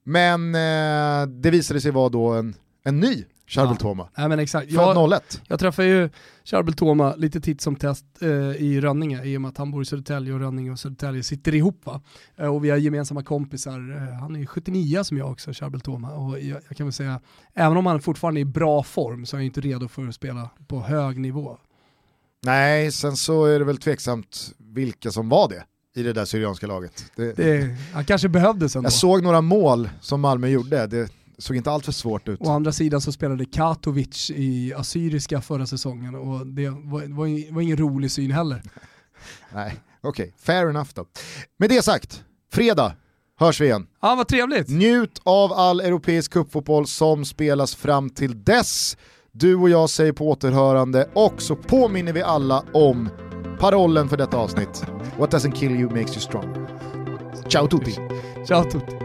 Men eh, det visade sig vara då en, en ny Charbel Ja. Toma. Nej men exakt. Jag, 01. jag träffar ju Charbel Toma lite titt som test eh, i Rönninge i och med att han bor i Södertälje och Rönninge och Södertälje sitter ihop va. Eh, och vi har gemensamma kompisar. Eh, han är 79 som jag också, Charbel Toma. Och jag, jag kan väl säga, även om han fortfarande är i bra form så är han inte redo för att spela på hög nivå. Nej, sen så är det väl tveksamt vilka som var det i det där Syrianska laget. Det, Det, han kanske behövdes ändå. jag såg några mål som Malmö gjorde, det såg inte allt för svårt ut. Å andra sidan så spelade Katovic i Assyriska förra säsongen och det var, var, var ingen rolig syn heller. Nej, okej, fair enough då. Med det sagt, fredag hörs vi igen. Ja, vad trevligt. Njut av all europeisk cupfotboll som spelas fram till dess. Du och jag säger på återhörande och så påminner vi alla om parollen för detta avsnitt. What doesn't kill you makes you stronger. Ciao tutti! Ciao tutti.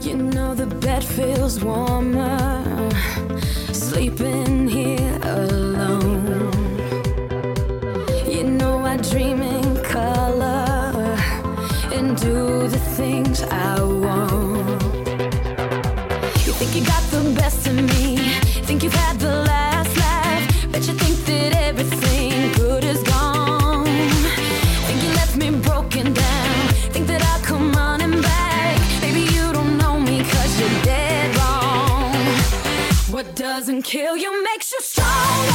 You know the bed feels warmer sleeping here alone. You know I dream in color and do the things I want. You think you got the best of me, think you've had kill you makes you stronger.